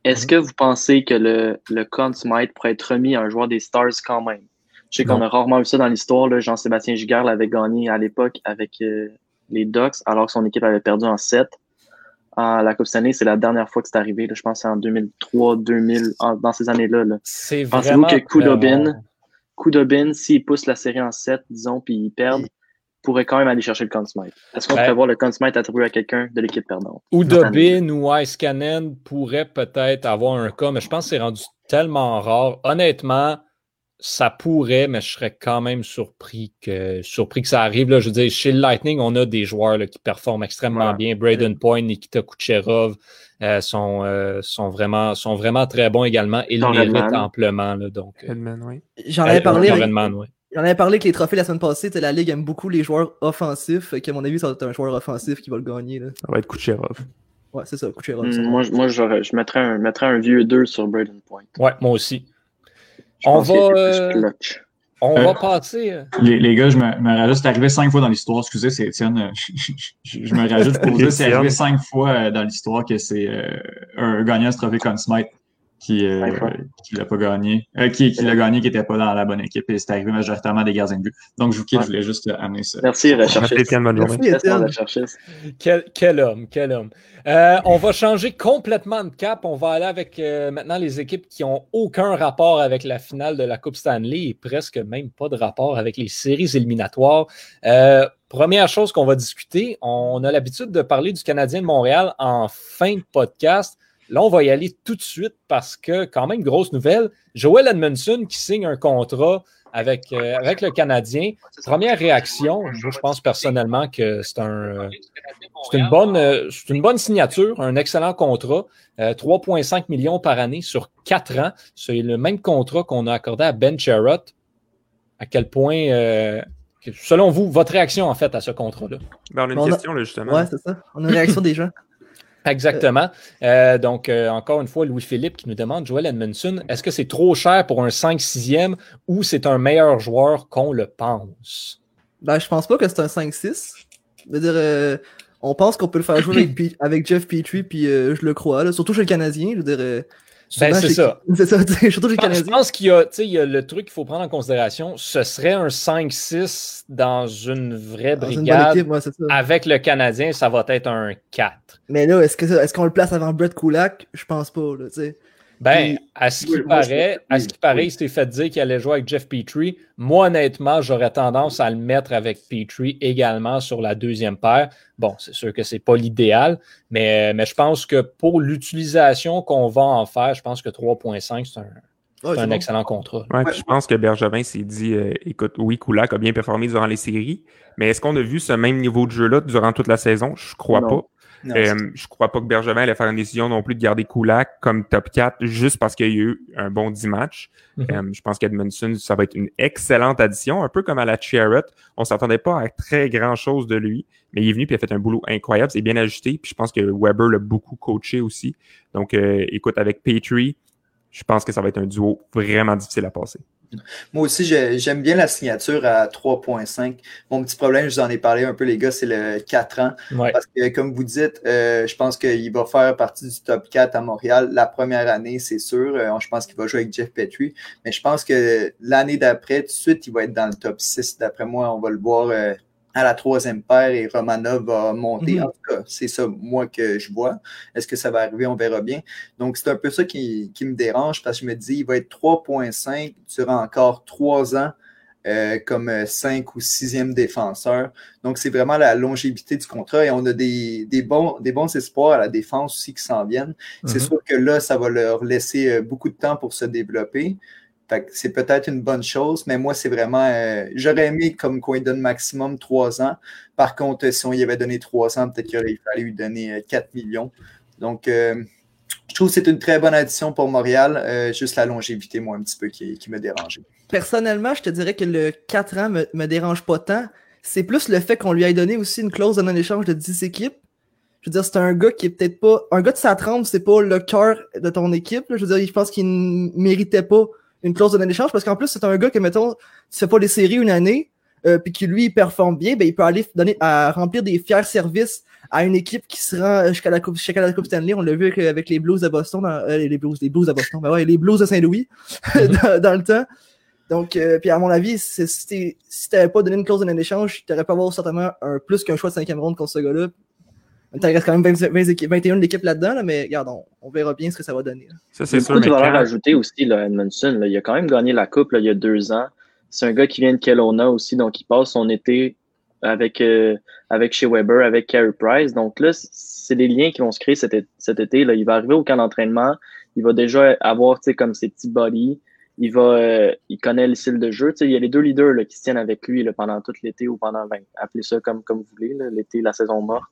est-ce mhm. que vous pensez que le, le Conn Smite pourrait être remis à un joueur des Stars quand même? Je sais qu'on a rarement vu ça dans l'histoire. Jean-Sébastien Giguère l'avait gagné à l'époque avec euh, les Ducks, alors que son équipe avait perdu en sept à la Coupe Stanley, c'est la dernière fois que c'est arrivé. je pense en 2003, 2000, dans ces années-là. C'est Pensez-vous que Kudobin, Kudobin s'il pousse la série en 7, disons, puis ils perdent, pourrait quand même aller chercher le Conn Est-ce qu'on pourrait voir le Conn attribué à quelqu'un de l'équipe perdante? Ou Dobin ou Ice Cannon pourrait peut-être avoir un cas, mais je pense que c'est rendu tellement rare. Honnêtement, ça pourrait, mais je serais quand même surpris que, surpris que ça arrive. Là. Je veux dire, chez le Lightning, on a des joueurs qui performent extrêmement bien. Braden Point, Nikita Kucherov euh, sont, euh, sont, vraiment, sont vraiment très bons également et le méritent amplement. Là, donc, euh, oui. J'en avais parlé. J'en avais parlé avec les trophées la semaine passée. La Ligue aime beaucoup les joueurs offensifs. Que, à mon avis, ça va être un joueur offensif qui va le gagner. Là. Ça va être Kucherov. Ouais, c'est ça, Kucherov. Mm, moi, moi je mettrais un, mettrais un vieux 2 sur Braden Point. Ouais, moi aussi on va, euh, on va euh, passer. Euh. Les, les, gars, je me, me rajoute, c'est arrivé cinq fois dans l'histoire. Excusez, c'est Étienne. Je, me rajoute pour dire, c'est arrivé cinq fois dans l'histoire que c'est un gagnant ce trophée comme Smite qui euh, qui l'a pas gagné, euh, qui, qui l'a gagné, qui était pas dans la bonne équipe et c'est arrivé majoritairement des gardiens de but. Donc je vous quitte, je voulais juste amener ça. Merci, recherchiste. Merci, Quel, quel homme, quel homme. Euh, on va changer complètement de cap. On va aller avec euh, maintenant les équipes qui ont aucun rapport avec la finale de la Coupe Stanley et presque même pas de rapport avec les séries éliminatoires. Euh, première chose qu'on va discuter, on a l'habitude de parler du Canadien de Montréal en fin de podcast. Là, on va y aller tout de suite parce que, quand même, grosse nouvelle, Joel Edmondson qui signe un contrat avec, euh, avec le Canadien. Première réaction, je pense personnellement que c'est un, une, bonne, euh, une bonne signature, un excellent contrat. 3,5 euh, millions par année sur 4 ans. C'est le même contrat qu'on a accordé à Ben Sherrod. À quel point, selon vous, votre réaction en fait à ce contrat-là? Ben, on a une question, là, justement. Ouais, c'est ça. On a une réaction des gens. Exactement. Euh, donc, euh, encore une fois, Louis-Philippe qui nous demande, Joel Edmondson, est-ce que c'est trop cher pour un 5-6e ou c'est un meilleur joueur qu'on le pense? Ben, je pense pas que c'est un 5-6. Je veux dire, euh, on pense qu'on peut le faire jouer avec, Jeff Petrie, puis je le crois, là, surtout chez le Canadien. Je veux dire, ben, c'est ça. C'est ça, surtout chez le Canadien. Je pense qu'il y, a, il y a le truc qu'il faut prendre en considération. Ce serait un 5-6 dans une vraie brigade. avec le Canadien, ça va être un 4. Mais là, est-ce qu'on est qu'on le place avant Brett Kulak? Je pense pas. Là, Ben, à ce qui paraît, à ce qui paraît, il s'était fait dire qu'il allait jouer avec Jeff Petrie. Moi, honnêtement, j'aurais tendance à le mettre avec Petrie également sur la deuxième paire. Bon, c'est sûr que c'est pas l'idéal, mais, mais je pense que pour l'utilisation qu'on va en faire, je pense que 3.5, c'est un, un excellent contrat. Ouais, Je pense que Bergevin s'est dit euh, écoute, oui, Kulak a bien performé durant les séries, mais est-ce qu'on a vu ce même niveau de jeu-là durant toute la saison? Je crois pas. Euh, je crois pas que Bergevin allait faire une décision non plus de garder Kulak comme top 4 juste parce qu'il y a eu un bon 10 matchs. Mhm. Euh, je pense qu'Edmondson, ça va être une excellente addition, un peu comme à la Charrot. On s'attendait pas à très grand chose de lui, mais il est venu et il a fait un boulot incroyable. C'est bien ajusté. Puis je pense que Weber l'a beaucoup coaché aussi. Donc, euh, écoute, avec Petrie, je pense que ça va être un duo vraiment difficile à passer. Moi aussi, j'aime bien la signature à 3.5. Mon petit problème, je vous en ai parlé un peu, les gars, c'est le 4 ans. Parce que, comme vous dites, euh, je pense qu'il va faire partie du top 4 à Montréal la première année, c'est sûr. Euh, je pense qu'il va jouer avec Jeff Petrie. Mais je pense que l'année d'après, tout de suite, il va être dans le top 6. D'après moi, on va le voir euh, à la troisième paire et Romanov va monter. Mhm. En tout cas, c'est ça, moi, que je vois. Est-ce que ça va arriver? On verra bien. Donc, c'est un peu ça qui, me dérange parce que je me dis, il va être 3.5 durant encore trois ans. Euh, comme cinq ou sixième défenseur. Donc, c'est vraiment la longévité du contrat et on a des, bons, des bons espoirs à la défense aussi qui s'en viennent. C'est mhm. sûr que là, ça va leur laisser euh, beaucoup de temps pour se développer c'est peut-être une bonne chose, mais moi, c'est vraiment. Euh, j'aurais aimé comme qu'on donne maximum trois ans. Par contre, si on y avait donné trois ans, peut-être qu'il aurait fallu lui donner 4 euh, millions. Donc, euh, je trouve que c'est une très bonne addition pour Montréal. juste la longévité, moi, un petit peu qui, me dérangeait. Personnellement, je te dirais que le 4 ans me, me dérange pas tant. C'est plus le fait qu'on lui ait donné aussi une clause de non-échange de 10 équipes. Je veux dire, c'est un gars qui est peut-être pas. Un gars de sa trempe, c'est pas le cœur de ton équipe. Je veux dire, je pense qu'il ne méritait pas une clause de non-échange parce qu'en plus, c'est un gars que, mettons, tu fais pas les séries une année, euh, puis qui lui il performe bien, ben, il peut aller donner à remplir des fiers services à une équipe qui se rend jusqu'à la Coupe, jusqu'à la coupe Stanley. On l'a vu avec, les Blues de Boston, euh, les Blues, les Blues de Boston, ben ouais, les Blues de Saint-Louis mhm. dans, le temps. Donc, euh, puis à mon avis, si t'avais pas donné une clause de non-échange, t'aurais pas avoir certainement un plus qu'un choix de cinquième ronde contre ce gars-là. Il reste quand même 21 d'équipes là-dedans, mais regarde, on, verra bien ce que ça va donner. Ça, c'est sûr. de valeur ajoutée aussi, là, Edmondson. il a quand même gagné la Coupe il y a deux ans. C'est un gars qui vient de Kelowna aussi, donc il passe son été avec, euh, avec chez Weber, avec Carey Price. Donc là, c'est des liens qui vont se créer cet, été. Là. Il va arriver au camp d'entraînement. Il va déjà avoir comme ses petits bodies. Il va, euh, il connaît le style de jeu. il y a les deux leaders là, qui se tiennent avec lui là, pendant tout l'été ou pendant, ben, appelez ça comme, comme vous voulez, l'été, la saison morte.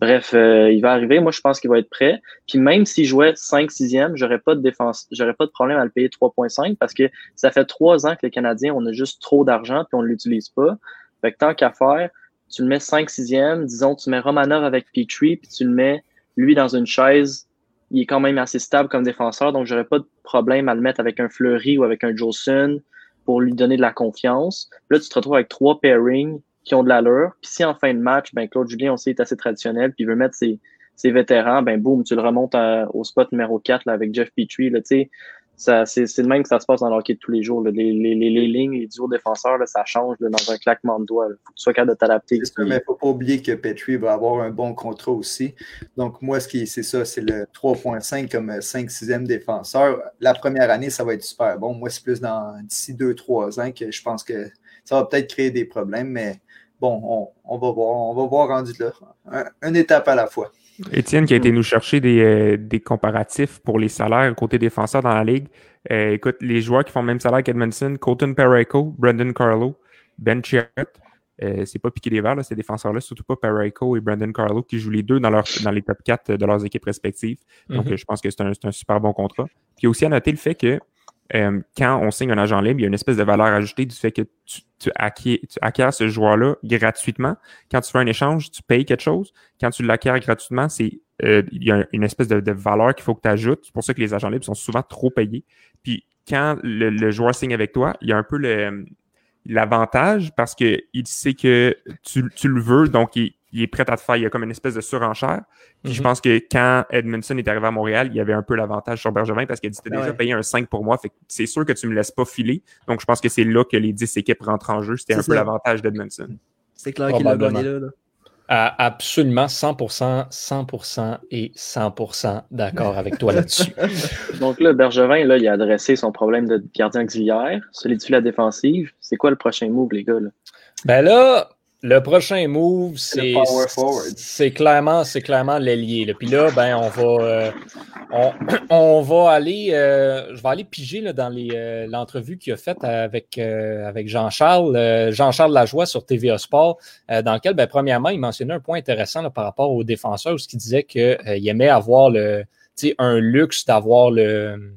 Bref, euh, il va arriver. Moi, je pense qu'il va être prêt. Puis même s'il jouait 5-6e, j'aurais pas de défense, j'aurais pas de problème à le payer 3.5 parce que ça fait trois ans que les Canadiens, on a juste trop d'argent puis on ne l'utilise pas. Fait que tant qu'à faire, tu le mets 5-6e, disons, tu mets Romanov avec Petrie, puis tu le mets lui dans une chaise. Il est quand même assez stable comme défenseur, donc j'aurais pas de problème à le mettre avec un Fleury ou avec un Jolson pour lui donner de la confiance. Là, tu te retrouves avec trois pairings qui ont de l'allure. Puis si en fin de match, ben Claude Julien, on sait, est assez traditionnel, puis il veut mettre ses, ses vétérans, ben boum, tu le remontes au spot numéro 4 là, avec Jeff Petrie. Là, c'est, le même que ça se passe dans l'hockey de tous les jours. Les, les, les, les, lignes, les duos défenseurs, là, ça change dans un claquement de doigts. Il faut que tu sois capable de t'adapter. mais il ne faut pas oublier que Petrie va avoir un bon contrat aussi. Donc, moi, ce qui c'est ça, c'est le 3.5 comme 5-6e défenseur. La première année, ça va être super bon. Moi, c'est plus dans d'ici 2-3 ans que je pense que ça va peut-être créer des problèmes, mais bon, on, va voir, on va voir rendu là. Un, une étape à la fois. Étienne qui a été nous chercher euh, des, comparatifs pour les salaires côté défenseur dans la ligue. Euh, écoute, les joueurs qui font le même salaire qu'Edmondson, Colton Parayko, Brandon Carlo, Ben Chirrut, euh, c'est pas piqué des verres, ces défenseurs-là, surtout pas Parayko et Brandon Carlo qui jouent les deux dans, leur, dans les top 4 de leurs équipes respectives. Donc, mm-hmm. je pense que c'est un, un, super bon contrat. Puis aussi à noter le fait que euh, quand on signe un agent libre, il y a une espèce de valeur ajoutée du fait que tu, tu, acquiers, ce joueur-là gratuitement. Quand tu fais un échange, tu payes quelque chose. Quand tu l'acquiers gratuitement, c'est euh, il y a une espèce de, valeur qu'il faut que tu ajoutes. C'est pour ça que les agents libres sont souvent trop payés. Puis quand le, joueur signe avec toi, il y a un peu le. l'avantage parce qu'il sait que tu, le veux, donc il, est prêt à te faire. Il y a comme une espèce de surenchère. Puis je mhm. pense que quand Edmondson est arrivé à Montréal, il y avait un peu l'avantage sur Bergevin parce qu'il dit T'as déjà payé un 5 pour moi, fait c'est sûr que tu me laisses pas filer. Donc je pense que c'est là que les 10 équipes rentrent en jeu. C'était un peu l'avantage d'Edmondson. C'est clair qu'il a gagné là. là. absolument 100%, 100% et 100% d'accord avec toi là-dessus. Donc là, Bergevin, là, il a adressé son problème de gardien auxiliaire, solidifie la défensive. C'est quoi le prochain move, les gars? Là? Ben là, le prochain move, c'est c'est clairement c'est clairement l'ailier. Puis là, ben on va euh, on, va aller euh, je vais aller piger là, dans euh, l'entrevue qu'il a faite avec avec Jean-Charles Jean-Charles Lajoie sur TVA Sport, dans lequel ben, premièrement il mentionnait un point intéressant par rapport aux défenseurs, où il disait qu'il aimait avoir le un luxe d'avoir le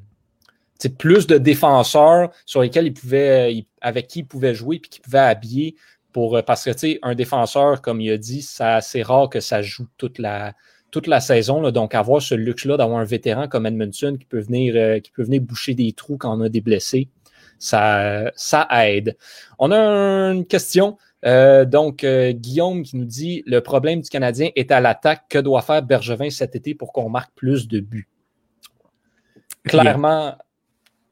plus de défenseurs sur lesquels il pouvait avec qui il pouvait jouer puis qu'il pouvait habiller pour, euh, parce que, tu sais, un défenseur, comme il a dit, c'est rare que ça joue toute la, toute la saison. Là, donc, avoir ce luxe-là d'avoir un vétéran comme Edmondson qui peut venir, euh, qui peut venir boucher des trous quand on a des blessés, ça, ça aide. On a une question. Euh, donc, Guillaume qui nous dit le problème du Canadien est à l'attaque. Que doit faire Bergevin cet été pour qu'on marque plus de buts? Clairement,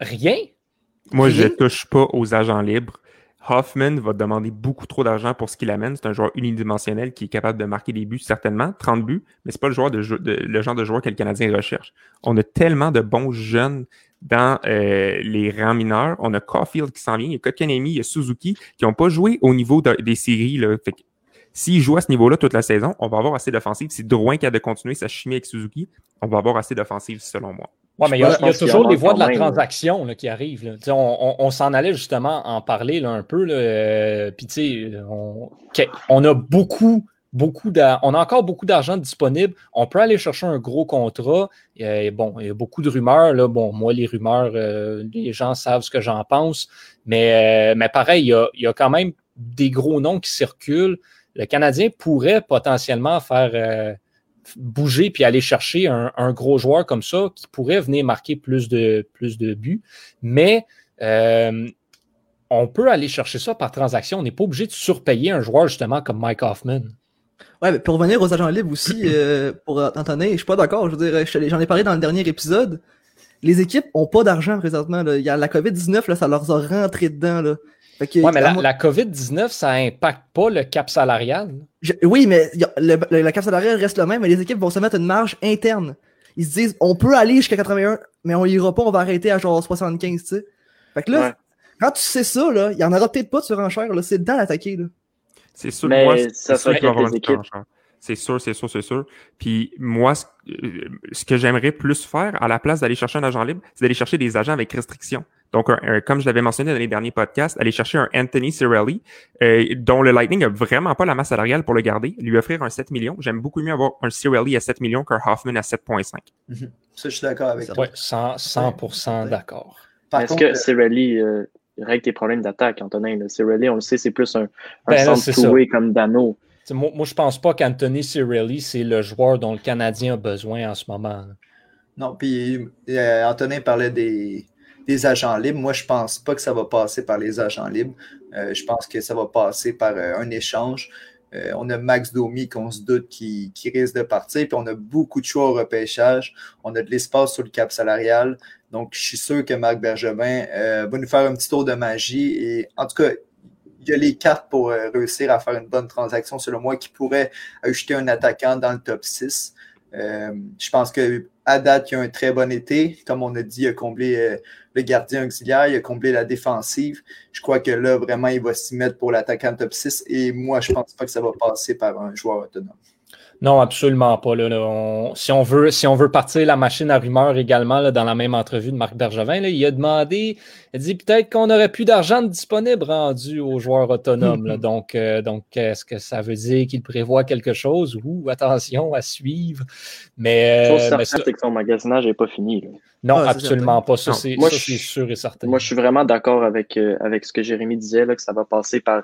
rien. Moi, je ne touche pas aux agents libres. Hoffman va demander beaucoup trop d'argent pour ce qu'il amène. C'est un joueur unidimensionnel qui est capable de marquer des buts, certainement, 30 buts, mais c'est pas le, genre de joueur que le Canadien recherche. On a tellement de bons jeunes dans euh, les rangs mineurs. On a Caulfield qui s'en vient, il y a Kotkaniemi, il y a Suzuki qui n'ont pas joué au niveau des séries. Là. Fait s'il joue à ce niveau-là toute la saison, on va avoir assez d'offensive. Si Drouin qui a de continuer sa chimie avec Suzuki, on va avoir assez d'offensive selon moi. Oui, mais il y a, toujours les voies de la transaction qui arrivent. On, s'en allait justement en parler là, un peu. Là, puis, tu sais, on, a beaucoup, beaucoup on a encore beaucoup d'argent disponible. On peut aller chercher un gros contrat. bon, il y a beaucoup de rumeurs. Là. Bon, moi, les rumeurs, euh, les gens savent ce que j'en pense. Mais, euh, mais pareil, il y, a, il y a quand même des gros noms qui circulent. Le Canadien pourrait potentiellement faire euh, bouger puis aller chercher un, gros joueur comme ça qui pourrait venir marquer plus de, plus de buts. Mais euh, on peut aller chercher ça par transaction. On n'est pas obligé de surpayer un joueur justement comme Mike Hoffman. Ouais, mais pour revenir aux agents libres aussi, euh, pour t'entendre, je suis pas d'accord. Je veux dire, j'en ai parlé dans le dernier épisode. Les équipes ont pas d'argent présentement. Il y a la COVID-19, ça leur a rentré dedans. Là. Ouais, mais la, COVID-19, ça impacte pas le cap salarial oui, mais le, la cap salariale reste le même, mais les équipes vont se mettre une marge interne. Ils se disent, on peut aller jusqu'à 81, mais on ira pas, on va arrêter à genre 75, tu sais. Fait que là, quand tu sais ça, là, il y en aura peut-être pas de surenchère, là, c'est dedans d'attaquer, là. C'est sûr, mais moi, ça sûr qu'il va équipes. C'est sûr, c'est sûr, c'est sûr. Puis moi, ce, euh, ce que j'aimerais plus faire, à la place d'aller chercher un agent libre, c'est d'aller chercher des agents avec restriction. Donc, comme je l'avais mentionné dans les derniers podcasts, aller chercher un Anthony Cirelli, euh, dont le Lightning a vraiment pas la masse salariale pour le garder, lui offrir un 7 millions. J'aime beaucoup mieux avoir un Cirelli à 7 millions qu'un Hoffman à 7,5. Mm-hmm. Ça, je suis d'accord avec toi. Oui, 100%, d'accord. Est-ce que euh, Cirelli euh, règle tes problèmes d'attaque, Antonin? Le Cirelli, on le sait, c'est plus un, un ben centre comme Dano. Moi, moi, je pense pas qu'Anthony Cirelli, c'est le joueur dont le Canadien a besoin en ce moment. Non, puis Antonin parlait des, des agents libres. Moi, je pense pas que ça va passer par les agents libres. Euh, je pense que ça va passer par euh, un échange. Euh, on a Max Domi qu'on se doute qui, risque de partir, puis on a beaucoup de choix au repêchage. On a de l'espace sur le cap salarial. Donc, je suis sûr que Marc Bergevin va nous faire un petit tour de magie. Et en tout cas, il y a les cartes pour réussir à faire une bonne transaction, selon moi, qui pourrait ajouter un attaquant dans le top 6. je pense que à date, il y a un très bon été. Comme on a dit, il a comblé euh, le gardien auxiliaire, il a comblé la défensive. Je crois que là, vraiment, il va s'y mettre pour l'attaquant top 6. Et moi, je ne pense pas que ça va passer par un joueur autonome. Non, absolument pas. si, on veut, si on veut partir la machine à rumeurs également dans la même entrevue de Marc Bergevin, il a demandé, il a dit peut-être qu'on aurait plus d'argent disponible rendu aux joueurs autonomes. donc, euh, donc est-ce que ça veut dire qu'il prévoit quelque chose ou attention à suivre? Mais, euh, mais c'est que son magasinage n'est pas fini. Non, absolument pas. Ça, c'est sûr et certain. Moi, je suis vraiment d'accord avec, euh, avec ce que Jérémy disait, là, que ça va passer par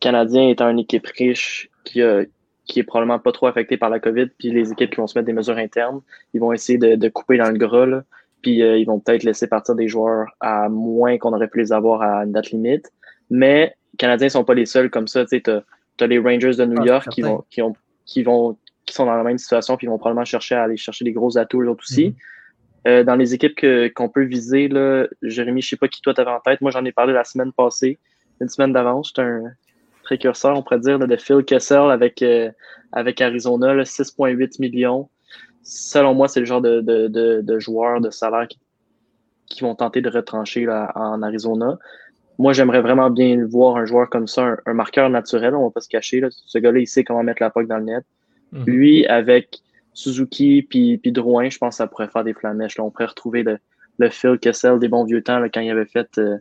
Canadien étant une équipe riche qui a qui est probablement pas trop affecté par la COVID, puis les équipes qui vont se mettre des mesures internes, ils vont essayer de, couper dans le gras, puis euh, ils vont peut-être laisser partir des joueurs à moins qu'on aurait pu les avoir à une date limite. Mais les Canadiens ne sont pas les seuls comme ça. Tu as, les Rangers de New ah, York qui vont, qui, ont, qui, vont, qui sont dans la même situation puis vont probablement chercher à aller chercher des gros atouts, eux aussi. Mm-hmm. Euh, dans les équipes qu'on peut viser, là, Jérémy, je sais pas qui toi t'avais en tête. Moi, j'en ai parlé la semaine passée, une semaine d'avance. C'est un précurseur, on pourrait dire, de Phil Kessel avec, euh, avec Arizona, 6,8 millions. Selon moi, c'est le genre de, de, de, de joueurs de salaire qui, qui, vont tenter de retrancher là, en Arizona. Moi, j'aimerais vraiment bien voir un joueur comme ça, un, marqueur naturel, on va pas se cacher. Là. Ce gars-là, il sait comment mettre la POC dans le net. Mhm. Lui, avec Suzuki puis, puis Drouin, je pense que ça pourrait faire des flamèches. Là. On pourrait retrouver le, le Phil Kessel des bons vieux temps là, quand il avait fait, euh,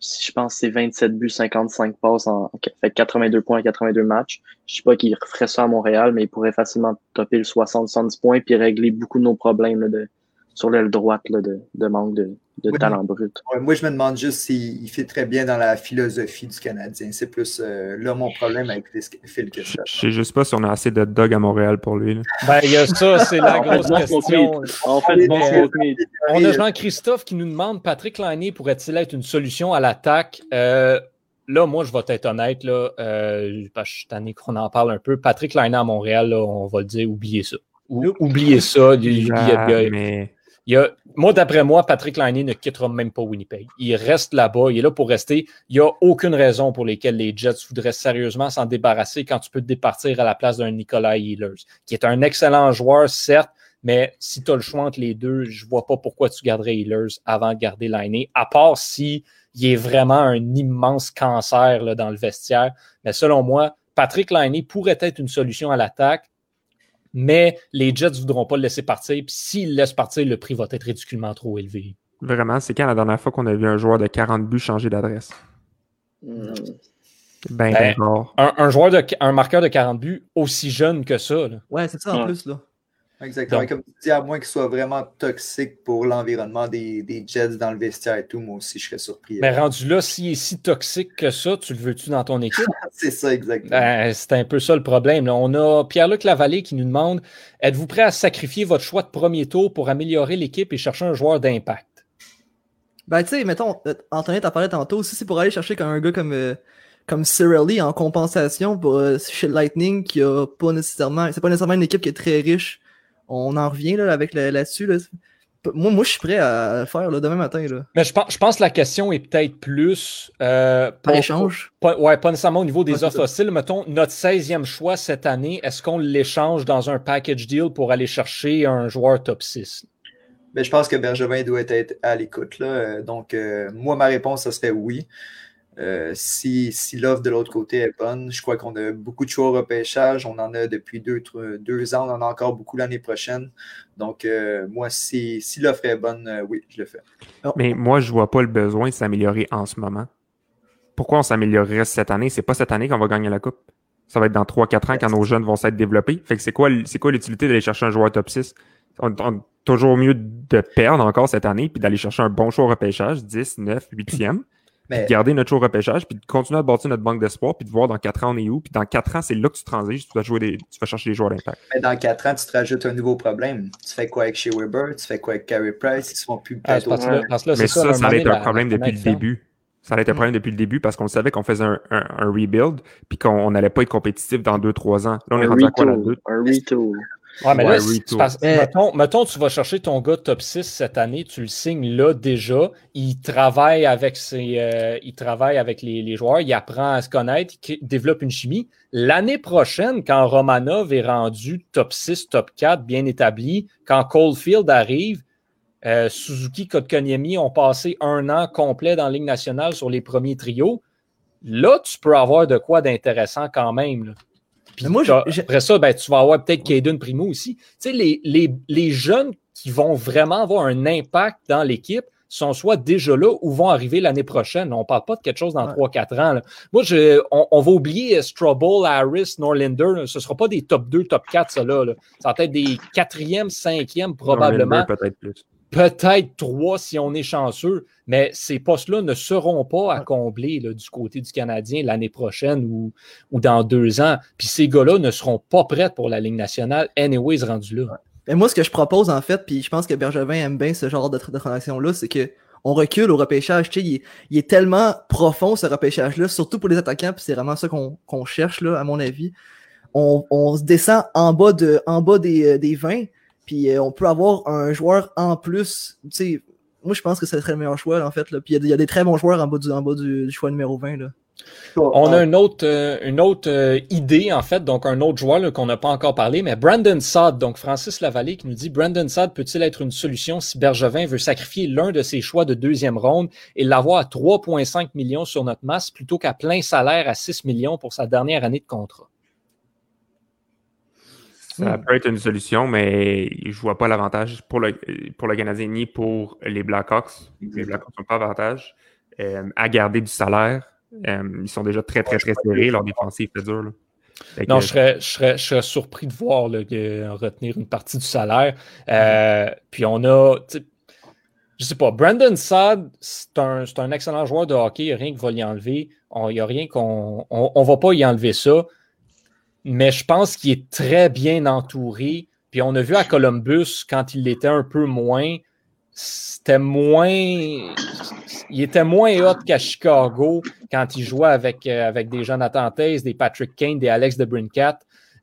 je pense, c'est 27 buts, 55 passes, en, fait 82 points en 82 matchs. Je sais pas qu'il referait ça à Montréal, mais il pourrait facilement topper le 60-70 points puis régler beaucoup de nos problèmes de, sur l'aile droite là, de, de manque de, de talent brut. moi, je me demande juste s'il fait très bien dans la philosophie du Canadien. C'est plus euh, là mon problème avec Phil que Je sais juste pas si on a assez de dog à Montréal pour lui. Ben, il y a ça, c'est la grosse question. En fait, on a Jean-Christophe qui nous demande Patrick Lainé pourrait-il être une solution à l'attaque? Euh, Là, moi, je vais être honnête, là, euh, parce que je suis tanné qu'on en parle un peu. Patrick Lainé à Montréal, là, on va le dire, oubliez ça. oubliez ça. Il, a, moi, d'après moi, Patrick Liney ne quittera même pas Winnipeg. Il reste là-bas, il est là pour rester. Il n'y a aucune raison pour laquelle les Jets voudraient sérieusement s'en débarrasser quand tu peux te départir à la place d'un Nicolas Healers, qui est un excellent joueur, certes, mais si tu as le choix entre les deux, je ne vois pas pourquoi tu garderais Healers avant de garder Liney, à part si il est vraiment un immense cancer là, dans le vestiaire. Mais selon moi, Patrick Liney pourrait être une solution à l'attaque mais les Jets ne voudront pas le laisser partir. Puis s'ils le laissent partir, le prix va être ridiculement trop élevé. Vraiment, c'est quand la dernière fois qu'on a vu un joueur de 40 buts changer d'adresse? Hmm. Ben, ben un, joueur de un marqueur de 40 buts aussi jeune que ça. Là. Ouais, c'est ça en plus. là. Exactement. Comme tu dis, à moins qu'il soit vraiment toxique pour l'environnement des, Jets dans le vestiaire et tout, moi aussi, je serais surpris. Mais rendu là, s'il est si toxique que ça, tu le veux-tu dans ton équipe? c'est ça, exactement. Ben, c'est un peu ça le problème. On a Pierre-Luc Lavallée qui nous demande Êtes-vous prêt à sacrifier votre choix de premier tour pour améliorer l'équipe et chercher un joueur d'impact? Ben, tu sais, mettons, euh, Anthony t'a parlé tantôt, si c'est pour aller chercher un gars comme. Euh, comme Lee en compensation pour euh, chez Lightning qui a pas nécessairement c'est pas nécessairement une équipe qui est très riche on en revient là, avec là-dessus. Moi, moi, je suis prêt à le faire demain matin. Là. Mais je pense, je pense que la question est peut-être plus. Euh, Par échange pas, Ouais, pas nécessairement au niveau des offres hostiles. Mettons, notre 16e choix cette année, est-ce qu'on l'échange dans un package deal pour aller chercher un joueur top 6 ben, je pense que Bergevin doit être à l'écoute. Donc, euh, moi, ma réponse, ce serait oui. Euh, si, si l'offre de l'autre côté est bonne, je crois qu'on a beaucoup de choix au repêchage. On en a depuis deux, deux ans. On en a encore beaucoup l'année prochaine. Donc, euh, moi, si, si l'offre est bonne, euh, oui, je le fais. Mais moi, je ne vois pas le besoin de s'améliorer en ce moment. Pourquoi on s'améliorerait cette année? C'est pas cette année qu'on va gagner la Coupe. Ça va être dans 3-4 ans quand nos jeunes vont s'être développés. Fait que c'est quoi, c'est quoi l'utilité d'aller chercher un joueur top 6? On, toujours mieux de perdre encore cette année puis d'aller chercher un bon choix au repêchage, 10, 9, 8e de garder notre show repêchage, puis de continuer à bâtir notre banque d'espoir, puis de voir dans quatre ans on est où. Puis dans quatre ans, c'est là que tu transiges, tu vas, jouer des, tu vas chercher des joueurs d'impact. Mais dans quatre ans, tu te rajoutes un nouveau problème. Tu fais quoi avec Shea Weber? Tu fais quoi avec Carey Price? Ils sont plus ah, peut-être Mais ça, ça, allait être un problème depuis le début. Ça allait être un problème depuis le début parce qu'on savait qu'on faisait un, un, rebuild puis qu'on n'allait pas être compétitif dans deux, trois ans. Là, on est rendu à quoi là Un retool. Ouais, mais là, mettons, mettons, tu vas chercher ton gars top 6 cette année, tu le signes là déjà. Il travaille avec ses, euh, il travaille avec les, les, joueurs, il apprend à se connaître, il développe une chimie. L'année prochaine, quand Romanov est rendu top 6, top 4, bien établi, quand Coldfield arrive, euh, Suzuki, Kotkaniemi ont passé un an complet dans la Ligue nationale sur les premiers trios. Là, tu peux avoir de quoi d'intéressant quand même. Là moi, après ça, ben, tu vas avoir peut-être Caden Primo aussi. Tu sais, les, les, les, jeunes qui vont vraiment avoir un impact dans l'équipe sont soit déjà là ou vont arriver l'année prochaine. On ne parle pas de quelque chose dans 3-4 ans. Moi, je, on, va oublier Strobel, Harris, Norlander. Ce ne sera pas des top 2, top 4, ça là. Ça va être des 4e, 5e probablement. Peut-être plus peut-être trois si on est chanceux, mais ces postes-là ne seront pas à combler du côté du Canadien l'année prochaine ou, ou, dans deux ans. Puis ces gars-là ne seront pas prêts pour la Ligue nationale, anyways, rendu là. Et moi, ce que je propose, en fait, puis je pense que Bergevin aime bien ce genre de, de transaction-là, c'est que on recule au repêchage. Il, il, est tellement profond ce repêchage-là, surtout pour les attaquants, puis c'est vraiment ça qu'on cherche, là, à mon avis. On, on, se descend en bas, de, en bas des, euh, des 20, puis euh, on peut avoir un joueur en plus. Moi, je pense que ce serait le meilleur choix, en fait. Là. Il y, a des très bons joueurs en bas du, en du, choix numéro 20. Là. On a une autre, euh, euh, idée, en fait, donc un autre joueur qu'on n'a pas encore parlé, mais Brandon Saad, donc Francis Lavallée qui nous dit Brandon Saad peut-il être une solution si Bergevin veut sacrifier l'un de ses choix de deuxième ronde et l'avoir à 3,5 millions sur notre masse plutôt qu'à plein salaire à 6 millions pour sa dernière année de contrat? Ça peut être une solution, mais je vois pas l'avantage pour le, pour le Canadien ni pour les Blackhawks. Les Blackhawks n'ont pas avantage euh, à garder du salaire euh, ils sont déjà très, très, très serrés. Leur défensive fait dur. Non, je serais, je, serais, surpris de voir retenir une partie du salaire. Euh, puis on a, je sais pas, Brandon Saad, c'est un, un, excellent joueur de hockey. Il n'y a rien qui va l'y enlever. Il n'y a rien qu'on on, va pas y enlever ça. Mais je pense qu'il est très bien entouré. Puis on a vu à Columbus, quand il l'était un peu moins, c'était moins. Il était moins hot qu'à Chicago quand il jouait avec, euh, des Jonathan Taze, des Patrick Kane, des Alex de Brincat.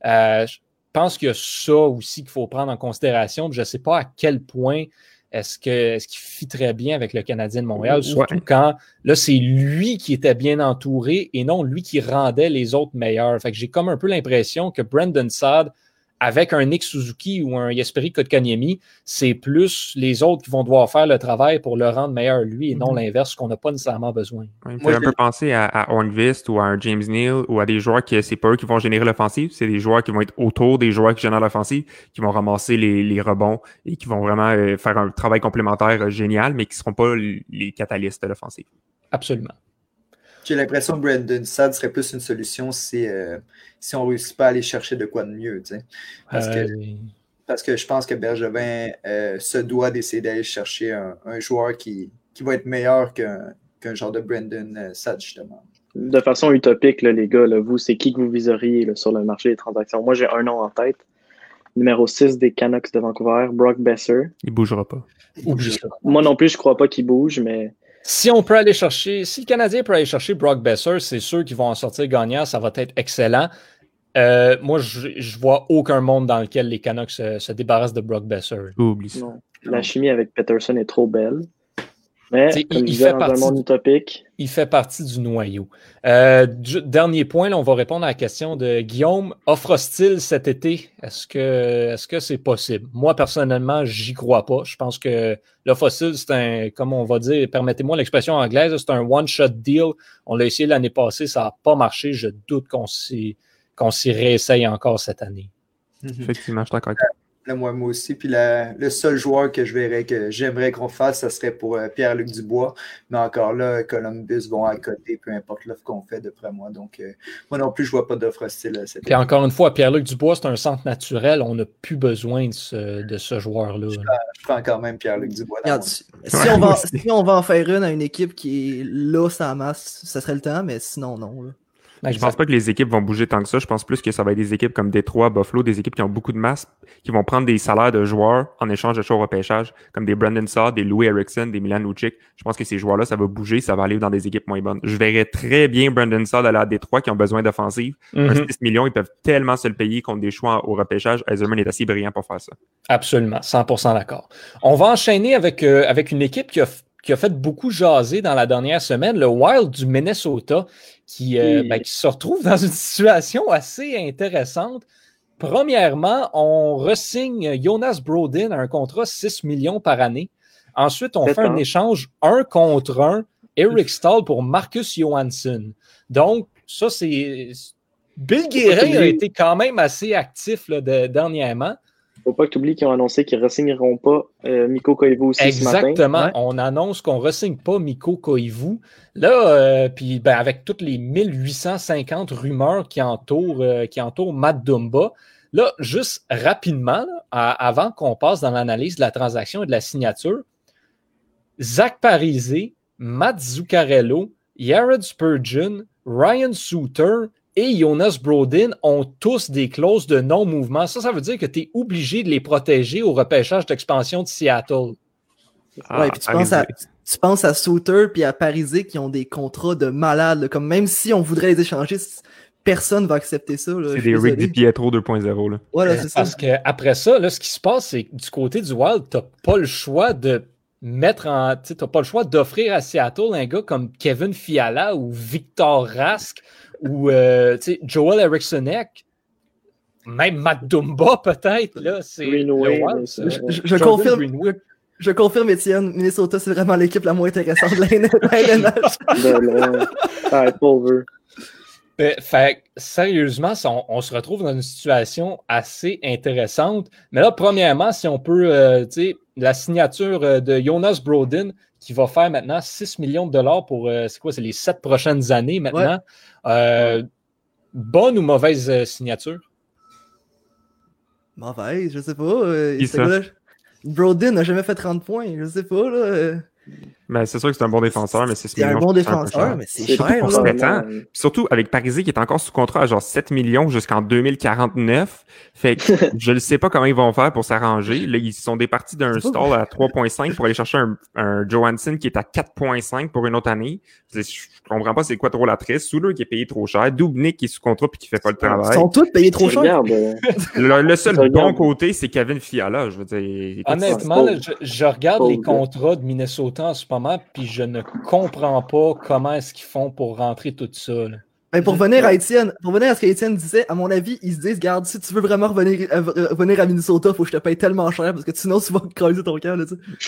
Euh, je pense qu'il y a ça aussi qu'il faut prendre en considération. Je ne sais pas à quel point est-ce qu'il est fit très bien avec le Canadien de Montréal, surtout quand là, c'est lui qui était bien entouré et non lui qui rendait les autres meilleurs. Fait que j'ai comme un peu l'impression que Brandon Saad avec un Nick Suzuki ou un Yesperi Kotkaniemi, c'est plus les autres qui vont devoir faire le travail pour le rendre meilleur lui et non mhm. l'inverse, qu'on n'a pas nécessairement besoin. il faut un peu penser à, à Hornvist ou à un James Neal ou à des joueurs qui, c'est pas eux qui vont générer l'offensive, c'est des joueurs qui vont être autour des joueurs qui génèrent l'offensive, qui vont ramasser les, rebonds et qui vont vraiment euh, faire un travail complémentaire euh, génial, mais qui ne seront pas les catalystes de l'offensive. Absolument. J'ai l'impression que Brandon Sad serait plus une solution si, euh, si on ne réussit pas à aller chercher de quoi de mieux. Parce, que, parce que je pense que Bergevin euh, se doit d'essayer d'aller chercher un, joueur qui, qui va être meilleur qu'un genre de Brandon euh, Sad, justement. De façon utopique, les gars, vous, c'est qui que vous viseriez sur le marché des transactions? Moi, j'ai un nom en tête. Numéro 6 des Canucks de Vancouver, Brock Besser. Il ne bougera pas. Moi non plus, je ne crois pas qu'il bouge, mais si on peut aller chercher, si le Canadien peut aller chercher Brock Besser, c'est sûr qu'ils vont en sortir gagnant, ça va être excellent. Euh, moi, je, ne vois aucun monde dans lequel les Canucks se, débarrassent de Brock Besser. Oublie ça. La chimie avec Peterson est trop belle. Mais il, fait partie, un monde utopique. il fait partie du noyau. Euh, dernier point, là, on va répondre à la question de Guillaume. Offre-t-il cet été? Est-ce que est-ce que c'est possible? Moi, personnellement, j'y crois pas. Je pense que l'offre c'est un, comme on va dire, permettez-moi l'expression anglaise, c'est un one-shot deal. On l'a essayé l'année passée, ça n'a pas marché. Je doute qu'on s'y, qu'on s'y réessaye encore cette année. Effectivement, je suis d'accord moi, moi aussi. Puis le seul joueur que je verrais, que j'aimerais qu'on fasse, ce serait pour euh, Pierre-Luc Dubois. Mais encore là, Columbus vont à côté, peu importe l'offre qu'on fait, d'après moi. Donc, euh, moi non plus, je ne vois pas d'offre hostile. Puis encore une fois, Pierre-Luc Dubois, c'est un centre naturel. On n'a plus besoin de ce, joueur-là. Je, prends quand même Pierre-Luc Dubois. si, on va, si on va en faire une à une équipe qui est là, ça masse, ça serait le temps, mais sinon, non. Là. Je Je pense pas que les équipes vont bouger tant que ça. Je pense plus que ça va être des équipes comme Détroit, Buffalo, des équipes qui ont beaucoup de masse, qui vont prendre des salaires de joueurs en échange de choix au repêchage, comme des Brandon Saw, des Louis Erickson, des Milan Lucic. Je pense que ces joueurs-là, ça va bouger, ça va aller dans des équipes moins bonnes. Je verrais très bien Brandon Saw aller à Détroit qui ont besoin d'offensive. Un 6 mhm. millions, ils peuvent tellement se le payer contre des choix au repêchage. Eiserman est assez brillant pour faire ça. Absolument, 100% d'accord. On va enchaîner avec, euh, avec une équipe qui a qui a fait beaucoup jaser dans la dernière semaine, le Wild du Minnesota, qui, euh, ben, qui se retrouve dans une situation assez intéressante. Premièrement, on ressigne Jonas Brodin à un contrat 6 millions par année. Ensuite, on fait un échange un contre un, Eric Stahl pour Marcus Johansson. Donc, ça, c'est. Bill Guérin a été quand même assez actif là, dernièrement faut pas que tu oublies qu'ils ont annoncé qu'ils ne ressigneront pas euh, Miko Koivu aussi Exactement. ce matin. On annonce qu'on ne ressigne pas Miko Koivu. Là, euh, puis ben, avec toutes les 1850 rumeurs qui entourent, euh, qui entourent Matt Dumba, là, juste rapidement, avant qu'on passe dans l'analyse de la transaction et de la signature, Zach Parisé, Matt Zuccarello, Jared Spurgeon, Ryan Souter, et Jonas Brodin ont tous des clauses de non-mouvement. Ça, ça veut dire que tu es obligé de les protéger au repêchage d'expansion de Seattle. Ah, puis tu penses, à, tu penses à Souter puis à Parisé qui ont des contrats de malades. Comme même si on voudrait les échanger, personne va accepter ça. C'est des Rick Di Pietro 2.0. Voilà, c'est ça. Parce qu'après ça, là, ce qui se passe, c'est que du côté du Wild, tu n'as pas le choix de mettre en. Tu n'as pas le choix d'offrir à Seattle un gars comme Kevin Fiala ou Victor Rask ou euh, Joel Erikssonek. Même Matt Dumba, peut-être. Là, c'est le Wild. Je, confirme. Je confirme, Étienne, Minnesota, c'est vraiment l'équipe la moins intéressante de la pauvre. Ben, fait, sérieusement, on, se retrouve dans une situation assez intéressante. Mais là, premièrement, si on peut, euh, tu sais, la signature euh, de Jonas Brodin, qui va faire maintenant 6 millions de dollars pour, euh, c'est quoi, c'est les 7 prochaines années maintenant. bonne ou mauvaise signature? Mauvaise, je sais pas. Brodin n'a jamais fait 30 points, je sais pas, là. Mais c'est sûr que c'est un bon défenseur, mais c'est C'est un bon défenseur, mais c'est cher. Pour 7 ans. Surtout avec Parisé qui est encore sous contrat à genre 7 millions jusqu'en 2049. Fait que je ne sais pas comment ils vont faire pour s'arranger. Là, ils sont départis d'un stall à 3.5 pour aller chercher un, un Johansson qui est à 4.5 pour une autre année. Je comprends pas c'est quoi trop la triste. Souler qui est payé trop cher. Dubnik qui est sous contrat puis qui fait pas le travail. Ils sont tous payés trop cher. Euh, le, seul bon côté, c'est Kevin Fiala. Je veux dire, Honnêtement, je, je, regarde les contrats de Minnesota en ce moment, puis je ne comprends pas comment est-ce qu'ils font pour rentrer tout ça. Ben, pour venir à Étienne, pour venir à ce qu'Étienne disait, à mon avis, ils se disent, garde, si tu veux vraiment revenir, euh, revenir à Minnesota, faut que je te paye tellement cher parce que sinon tu vas creuser ton cœur.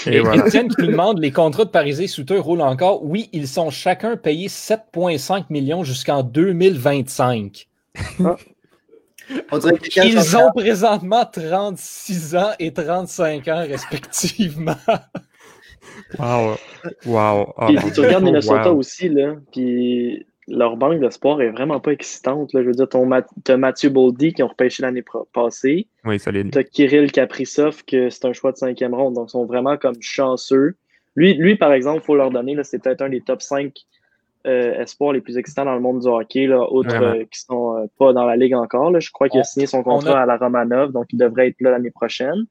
Et voilà. Étienne qui nous demande, les contrats de Paris Souter roulent encore. Oui, ils sont chacun payés 7,5 millions jusqu'en 2025. Ah. Ils ont présentement 36 ans et 35 ans respectivement. Wow. Wow. puis, ah, tu regardes Minnesota aussi, là, puis leur banque d'espoir est vraiment pas excitante. Là. Je veux dire, tu as Mathieu Boldy qui ont repêché l'année passée. Oui, solide. Tu as Kirill Kaprizov, que c'est un choix de cinquième ronde. Donc, ils sont vraiment comme chanceux. Lui, lui par exemple, il faut leur donner, c'est peut-être un des top 5 euh, espoirs les plus excitants dans le monde du hockey, là, autres euh, qui sont euh, pas dans la ligue encore. Là. Je crois qu'il a signé son contrat à la Romanov, donc il devrait être là l'année prochaine.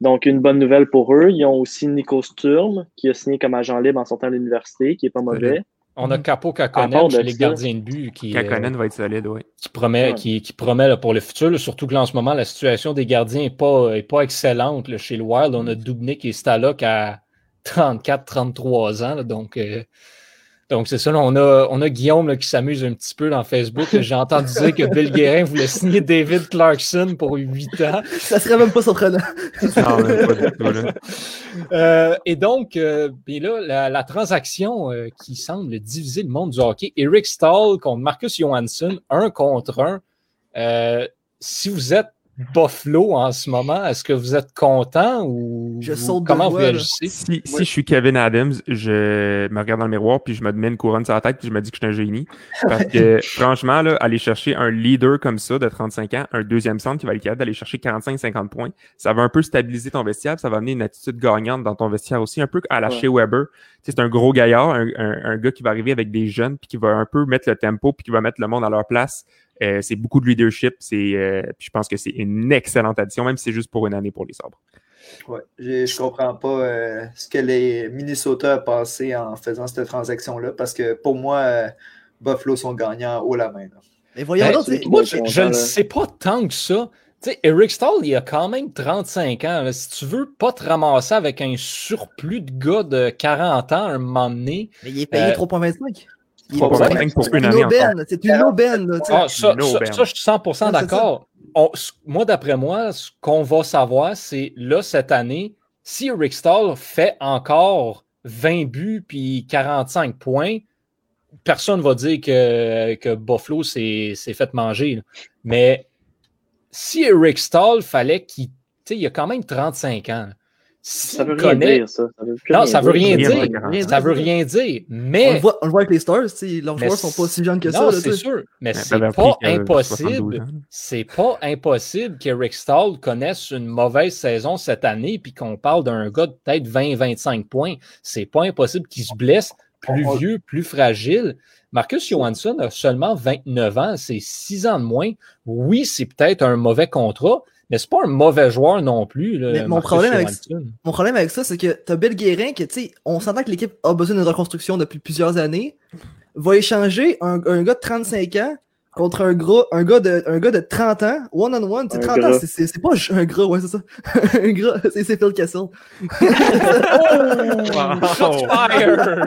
Donc, une bonne nouvelle pour eux. Ils ont aussi Nico Sturm, qui a signé comme agent libre en sortant de l'université, qui est pas mauvais. On a Capo Kakonen chez les gardiens de but. Qui, Kakonen va être solide, oui. Qui promet, qui, promet pour le futur, surtout que là, en ce moment, la situation des gardiens n'est pas, est pas excellente. chez le Wild, on a Dubnik et Stalok à 34-33 ans. donc, euh, donc, c'est ça. on, a, on a Guillaume qui s'amuse un petit peu dans Facebook. J'ai entendu dire que Bill Guérin voulait signer David Clarkson pour 8 ans. Ça serait même pas surprenant. euh, et donc, euh, là, la, transaction euh, qui semble diviser le monde du hockey, Eric Stahl contre Marcus Johansson, un contre un. Euh, si vous êtes Buffalo en ce moment? Est-ce que vous êtes content ou comment vous réagissez? Si, si, je suis Kevin Adams, je me regarde dans le miroir puis je me mets une couronne sur la tête puis je me dis que je suis un génie. Parce que franchement, là, aller chercher un leader comme ça de 35 ans, un deuxième centre qui va être capable d'aller chercher 45-50 points, ça va un peu stabiliser ton vestiaire, ça va amener une attitude gagnante dans ton vestiaire aussi, un peu à la chez Weber. c'est un gros gaillard, un, un, gars qui va arriver avec des jeunes puis qui va un peu mettre le tempo puis qui va mettre le monde à leur place euh, c'est beaucoup de leadership. C'est, euh, je pense que c'est une excellente addition, même si c'est juste pour une année pour les sabres. Ouais, je comprends pas euh, ce que les Minnesota a passé en faisant cette transaction-là, parce que pour moi, Buffalo sont gagnants haut la main. Mais voyons ben, moi, je ne sais pas tant que ça. Tu sais, Eric Stahl, il a quand même 35 ans. Si tu veux pas te ramasser avec un surplus de gars de 40 ans un moment donné. Mais il est payé 3,25. C'est une aubaine. C'est une aubaine. Ah, ça, je suis 100% d'accord. Moi, d'après moi, ce qu'on va savoir, c'est là, cette année, si Rick Stahl fait encore 20 buts puis 45 points, personne ne va dire que, que Buffalo s'est fait manger. Mais si Rick Stahl fallait qu'il. Il y a quand même 35 ans ça veut rien dire, ça. non, ça veut rien dire. Ça veut rien dire. Mais. On le voit, on le voit avec les Stars, leurs joueurs sont pas si jeunes que ça. Non, c'est sûr. Mais c'est pas impossible. C'est pas impossible qu'Eric Stahl connaisse une mauvaise saison cette année puis qu'on parle d'un gars de peut-être 20-25 points. C'est pas impossible qu'il se blesse plus vieux, plus fragile. Marcus Johansson a seulement 29 ans, c'est 6 ans de moins. Oui, c'est peut-être un mauvais contrat, Mais c'est pas un mauvais joueur non plus. mon, problème avec, mon problème avec ça, c'est que t'as Bill Guérin, que tu sais, on s'entend que l'équipe a besoin d'une reconstruction depuis plusieurs années, va échanger un, un gars de 35 ans contre un gros, un gars de, un gars de 30 ans, one on one, tu 30 ans, c'est pas un gros, ouais, c'est ça. un gros, c'est Phil Castle. oh, fire!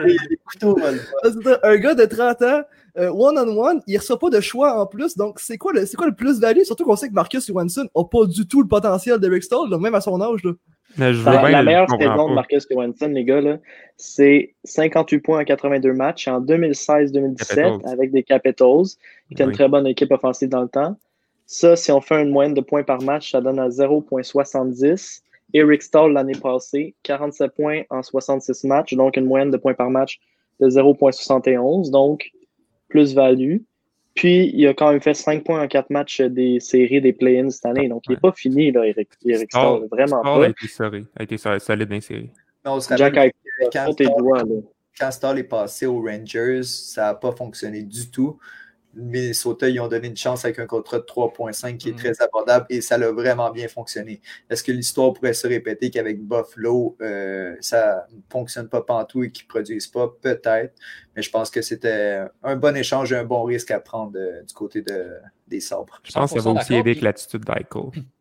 un gars de 30 ans, euh, one on one, il reçoit pas de choix en plus, donc c'est quoi le, c'est quoi le plus value? Surtout qu'on sait que Marcus Johansson a pas du tout le potentiel d'Eric Stall, même à son âge, là. la, meilleure saison de Marcus Johansson, les gars, c'est 58 points en 82 matchs en 2016-2017 avec des Capitals, qui était une très bonne équipe offensive dans le temps. Ça, si on fait une moyenne de points par match, ça donne à 0,70. Eric Stahl l'année passée, 47 points en 66 matchs, donc une moyenne de points par match de 0,71, donc plus-value. Puis, il a quand même fait 5 points en 4 matchs des séries des play-ins cette année. Donc, il n'est pas fini, là, Eric, Eric. Vraiment pas. a été solide, a été solide dans les séries. on se Jack quand, quand, quand Stahl est passé aux Rangers, ça n'a pas fonctionné du tout. Minnesota, ils ont donné une chance avec un contrat de 3.5 qui est mm. très abordable et ça a vraiment bien fonctionné. Est-ce que l'histoire pourrait se répéter qu'avec Buffalo, euh, ça ne fonctionne pas partout et qu'ils ne produisent pas? Peut-être, mais je pense que c'était un bon échange et un bon risque à prendre euh, du côté de, des sabres. Je pense que ça va aussi aider avec l'attitude d'Eichel.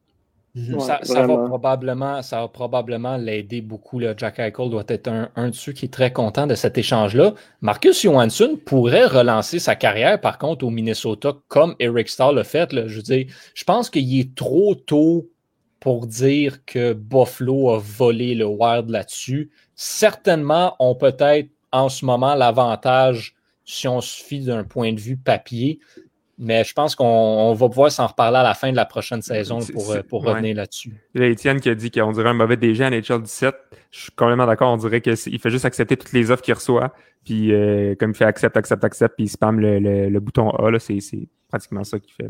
Mhm. ça, va probablement, ça va probablement l'aider beaucoup. Jack Eichel doit être un, de ceux qui est très content de cet échange-là. Marcus Johansson pourrait relancer sa carrière, par contre, au Minnesota, comme Eric Starr l'a fait. Je veux dire, je pense qu'il est trop tôt pour dire que Buffalo a volé le Wild là-dessus. Certainement, on peut-être en ce moment l'avantage si on suffit d'un point de vue papier. Mais je pense qu'on va pouvoir s'en reparler à la fin de la prochaine saison pour, euh, pour revenir là-dessus. A Étienne qui a dit qu'on dirait un mauvais DG à NHL 17. Je suis complètement d'accord. On dirait qu'il fait juste accepter toutes les offres qu'il reçoit. Puis euh, comme il fait accepte, accepte, accepte, puis il spam le, le, bouton A, c'est pratiquement ça qu'il fait.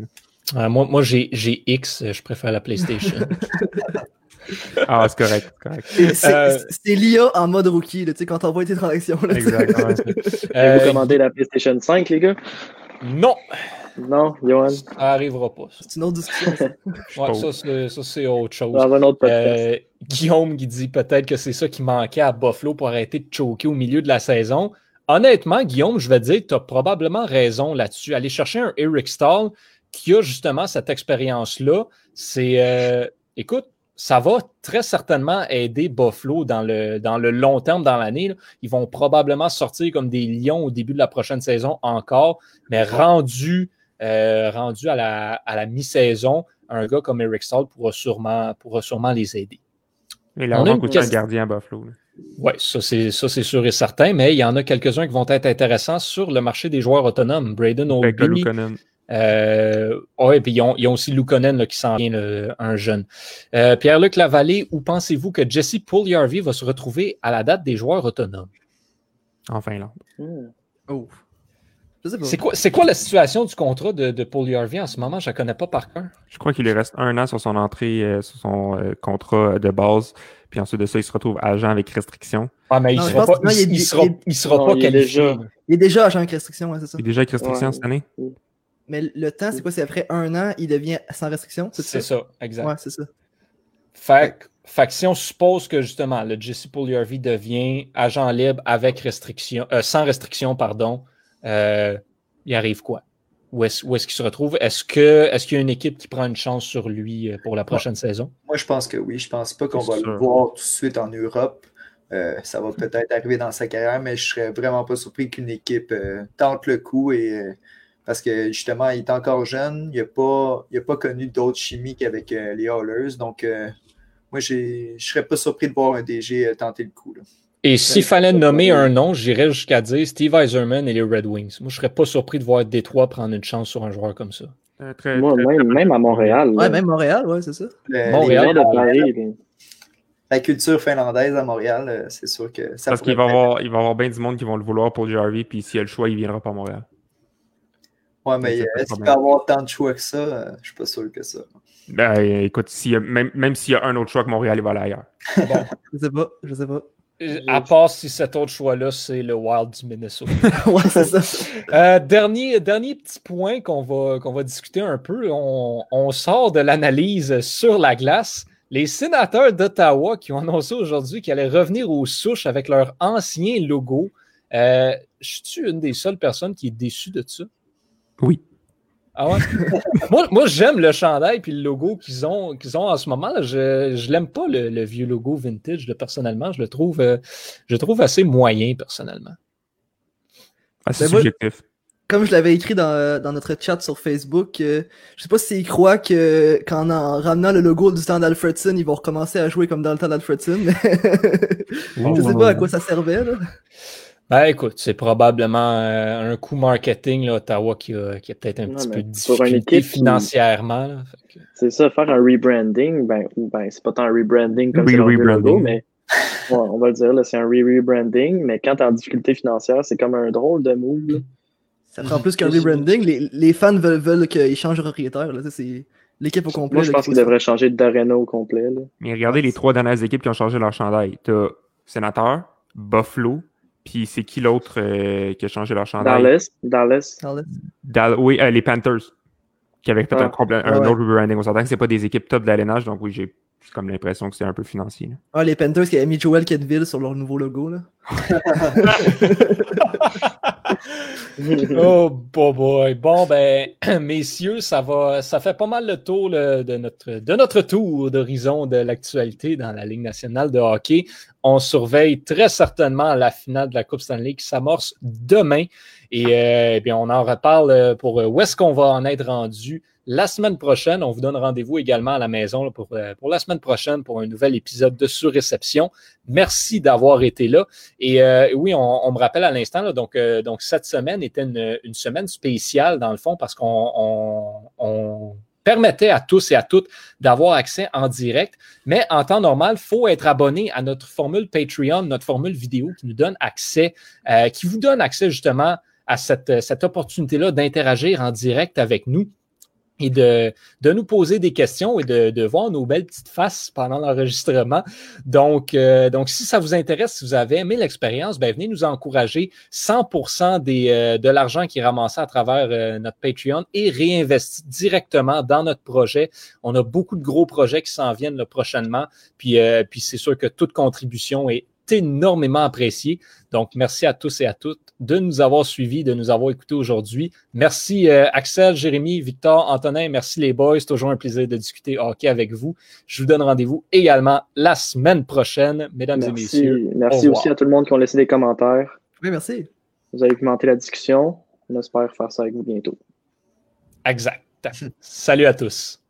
Euh, moi, moi j'ai X, je préfère la PlayStation. ah, c'est correct. C'est l'IA en mode rookie, tu sais, quand t'envoies tes transactions. Exactement. Vous commandez la PlayStation 5, les gars? Non! Non, Johan. Ça n'arrivera pas. C'est une autre discussion. ouais, ça, c'est autre chose. un autre euh, Guillaume qui dit peut-être que c'est ça qui manquait à Buffalo pour arrêter de choquer au milieu de la saison. Honnêtement, Guillaume, je vais te dire, tu as probablement raison là-dessus. Aller chercher un Eric Stahl qui a justement cette expérience-là, c'est. Euh, écoute, ça va très certainement aider Buffalo dans le, dans le long terme dans l'année. Ils vont probablement sortir comme des lions au début de la prochaine saison encore, mais rendu euh, rendu à la, à la mi-saison, un gars comme Eric Stahl pourra sûrement, pourra sûrement les aider. Il a vraiment un gardien à Buffalo. Oui, ça c'est sûr et certain, mais il y en a quelques-uns qui vont être intéressants sur le marché des joueurs autonomes. Braden Oldby. Euh, et puis ils ont, ils ont aussi Lukonen qui s'en vient, un jeune. Euh, Pierre-Luc Lavallée, où pensez-vous que Jesse Pugliarvi va se retrouver à la date des joueurs autonomes? En Finlande. Oh. C'est quoi, quoi, la situation du contrat de, de Paul Harvey en ce moment? Je ne connais pas par cœur. Je crois qu'il lui reste un an sur son entrée, euh, sur son euh, contrat de base. Puis ensuite de ça, il se retrouve agent avec restriction. Ah, mais il ne sera, pas, il, sera, il sera pas qualifié. Il est déjà agent avec restriction, c'est ça. Il est déjà avec restriction cette année? Mais le temps, c'est quoi? C'est après un an, il devient sans restriction? C'est ça? exact. Ouais, c'est ça. Fait, fait, que si on suppose que justement, le Jesse Harvey devient agent libre avec restriction, euh, sans restriction, pardon, euh, il arrive quoi? Où est-ce qu'il se retrouve? Est-ce qu'il est y a une équipe qui prend une chance sur lui euh, pour la prochaine saison? Moi, je pense que oui. Je pense pas qu'on va le voir tout de suite en Europe. Euh, ça va peut-être arriver dans sa carrière, mais je serais vraiment pas surpris qu'une équipe tente le coup et parce que justement, il est encore jeune, il n'a pas, pas connu d'autres chimies qu'avec les Hallers. Donc, moi, je ne serais pas surpris de voir un DG tenter le coup. Là. Et s'il fallait nommer un nom, j'irais jusqu'à dire Steve Eiserman et les Red Wings. Moi, je serais pas surpris de voir Détroit prendre une chance sur un joueur comme ça. Euh, Moi, même, à Montréal. Ouais, même Montréal, ouais, c'est ça. Montréal, La culture finlandaise à Montréal, euh, c'est sûr que ça Parce qu'il va, avoir, il va avoir bien du monde qui vont le vouloir pour JRV, puis s'il a le choix, il viendra pas à Montréal. Ouais, mais est-ce qu'il va avoir tant de choix que ça? Euh, je suis pas sûr que ça. Ben, écoute, même, même s'il y a un autre choix que Montréal, il va aller ailleurs. Bon? je sais pas, je sais pas. À part si cet autre choix-là, c'est le Wild du Minnesota. ouais, c'est ça. Euh, dernier, dernier petit point qu'on va, qu'on va discuter un peu. On, on sort de l'analyse sur la glace. Les sénateurs d'Ottawa qui ont annoncé aujourd'hui qu'ils allaient revenir aux souches avec leur ancien logo. Euh, je suis une des seules personnes qui est déçue de ça? Oui. Ah ouais? moi, moi j'aime le chandail et le logo qu'ils ont, qu'ils ont en ce moment. Je ne l'aime pas, le, vieux logo vintage, personnellement. Je le trouve, euh, je trouve assez moyen, personnellement. Assez ben, subjectif. comme je l'avais écrit dans, dans, notre chat sur Facebook, euh, je sais pas s'ils croient que qu'en en ramenant le logo du temps d'Alfredson, ils vont recommencer à jouer comme dans le temps d'Alfredson. je sais pas à quoi ça servait. Là. Ben écoute, c'est probablement euh, un coup marketing, là, Ottawa, qui a, qui a peut-être un petit peu de difficulté financièrement. C'est ça, faire un rebranding, ben, ben c'est pas tant un rebranding comme c'est logo, mais on va le dire, c'est un re-rebranding, mais quand t'es en difficulté financière, c'est comme un drôle de move. Ça prend plus qu'un rebranding. Les, les, fans veulent, veulent qu'ils changent de propriétaire. C'est l'équipe au complet. Moi, je pense qu'ils devraient changer d'arena au complet. Là. Mais regardez les trois dernières équipes qui ont changé leur chandail. T'as Sénateur, Buffalo, puis c'est qui l'autre euh, qui a changé leur chandail? Dallas. Dallas. Dallas. oui, euh, les Panthers. Qui avaient peut-être un, un autre rebranding. On s'entend que c'est pas des équipes top d'alénage, donc oui, j'ai comme l'impression que c'est un peu financier. Ah, les Panthers qui avaient mis Joel Kedville sur leur nouveau logo. Là. oh boy, Bon ben, messieurs, ça va, ça fait pas mal le tour de, notre, de notre tour d'horizon de l'actualité dans la Ligue nationale de hockey. On surveille très certainement la finale de la Coupe Stanley qui s'amorce demain. Et, euh, bien, on en reparle pour où est-ce qu'on va en être rendu la semaine prochaine. On vous donne rendez-vous également à la maison pour, euh, pour la semaine prochaine pour un nouvel épisode de Surréception. Merci d'avoir été là. Et euh, oui, on, me rappelle à l'instant, donc, euh, donc cette semaine était une, une, semaine spéciale dans le fond parce qu'on on, permettait à tous et à toutes d'avoir accès en direct. Mais en temps normal, il faut être abonné à notre formule Patreon, notre formule vidéo qui nous donne accès, qui vous donne accès justement à cette, cette opportunité-là d'interagir en direct avec nous et de, de, nous poser des questions et de, de, voir nos belles petites faces pendant l'enregistrement. Donc, euh, donc, si ça vous intéresse, si vous avez aimé l'expérience, ben, venez nous encourager. 100% des, euh, de l'argent qui est ramassé à travers euh, notre Patreon est réinvesti directement dans notre projet. On a beaucoup de gros projets qui s'en viennent prochainement. Puis, puis c'est sûr que toute contribution est énormément apprécié. Donc, merci à tous et à toutes de nous avoir suivis, de nous avoir écoutés aujourd'hui. Merci euh, Axel, Jérémy, Victor, Antonin. Merci les boys. C'est toujours un plaisir de discuter hockey avec vous. Je vous donne rendez-vous également la semaine prochaine, mesdames et messieurs. Merci aussi à tout le monde qui ont laissé des commentaires. Oui, merci. Vous avez commenté la discussion. On espère faire ça avec vous bientôt. Exact. Salut à tous.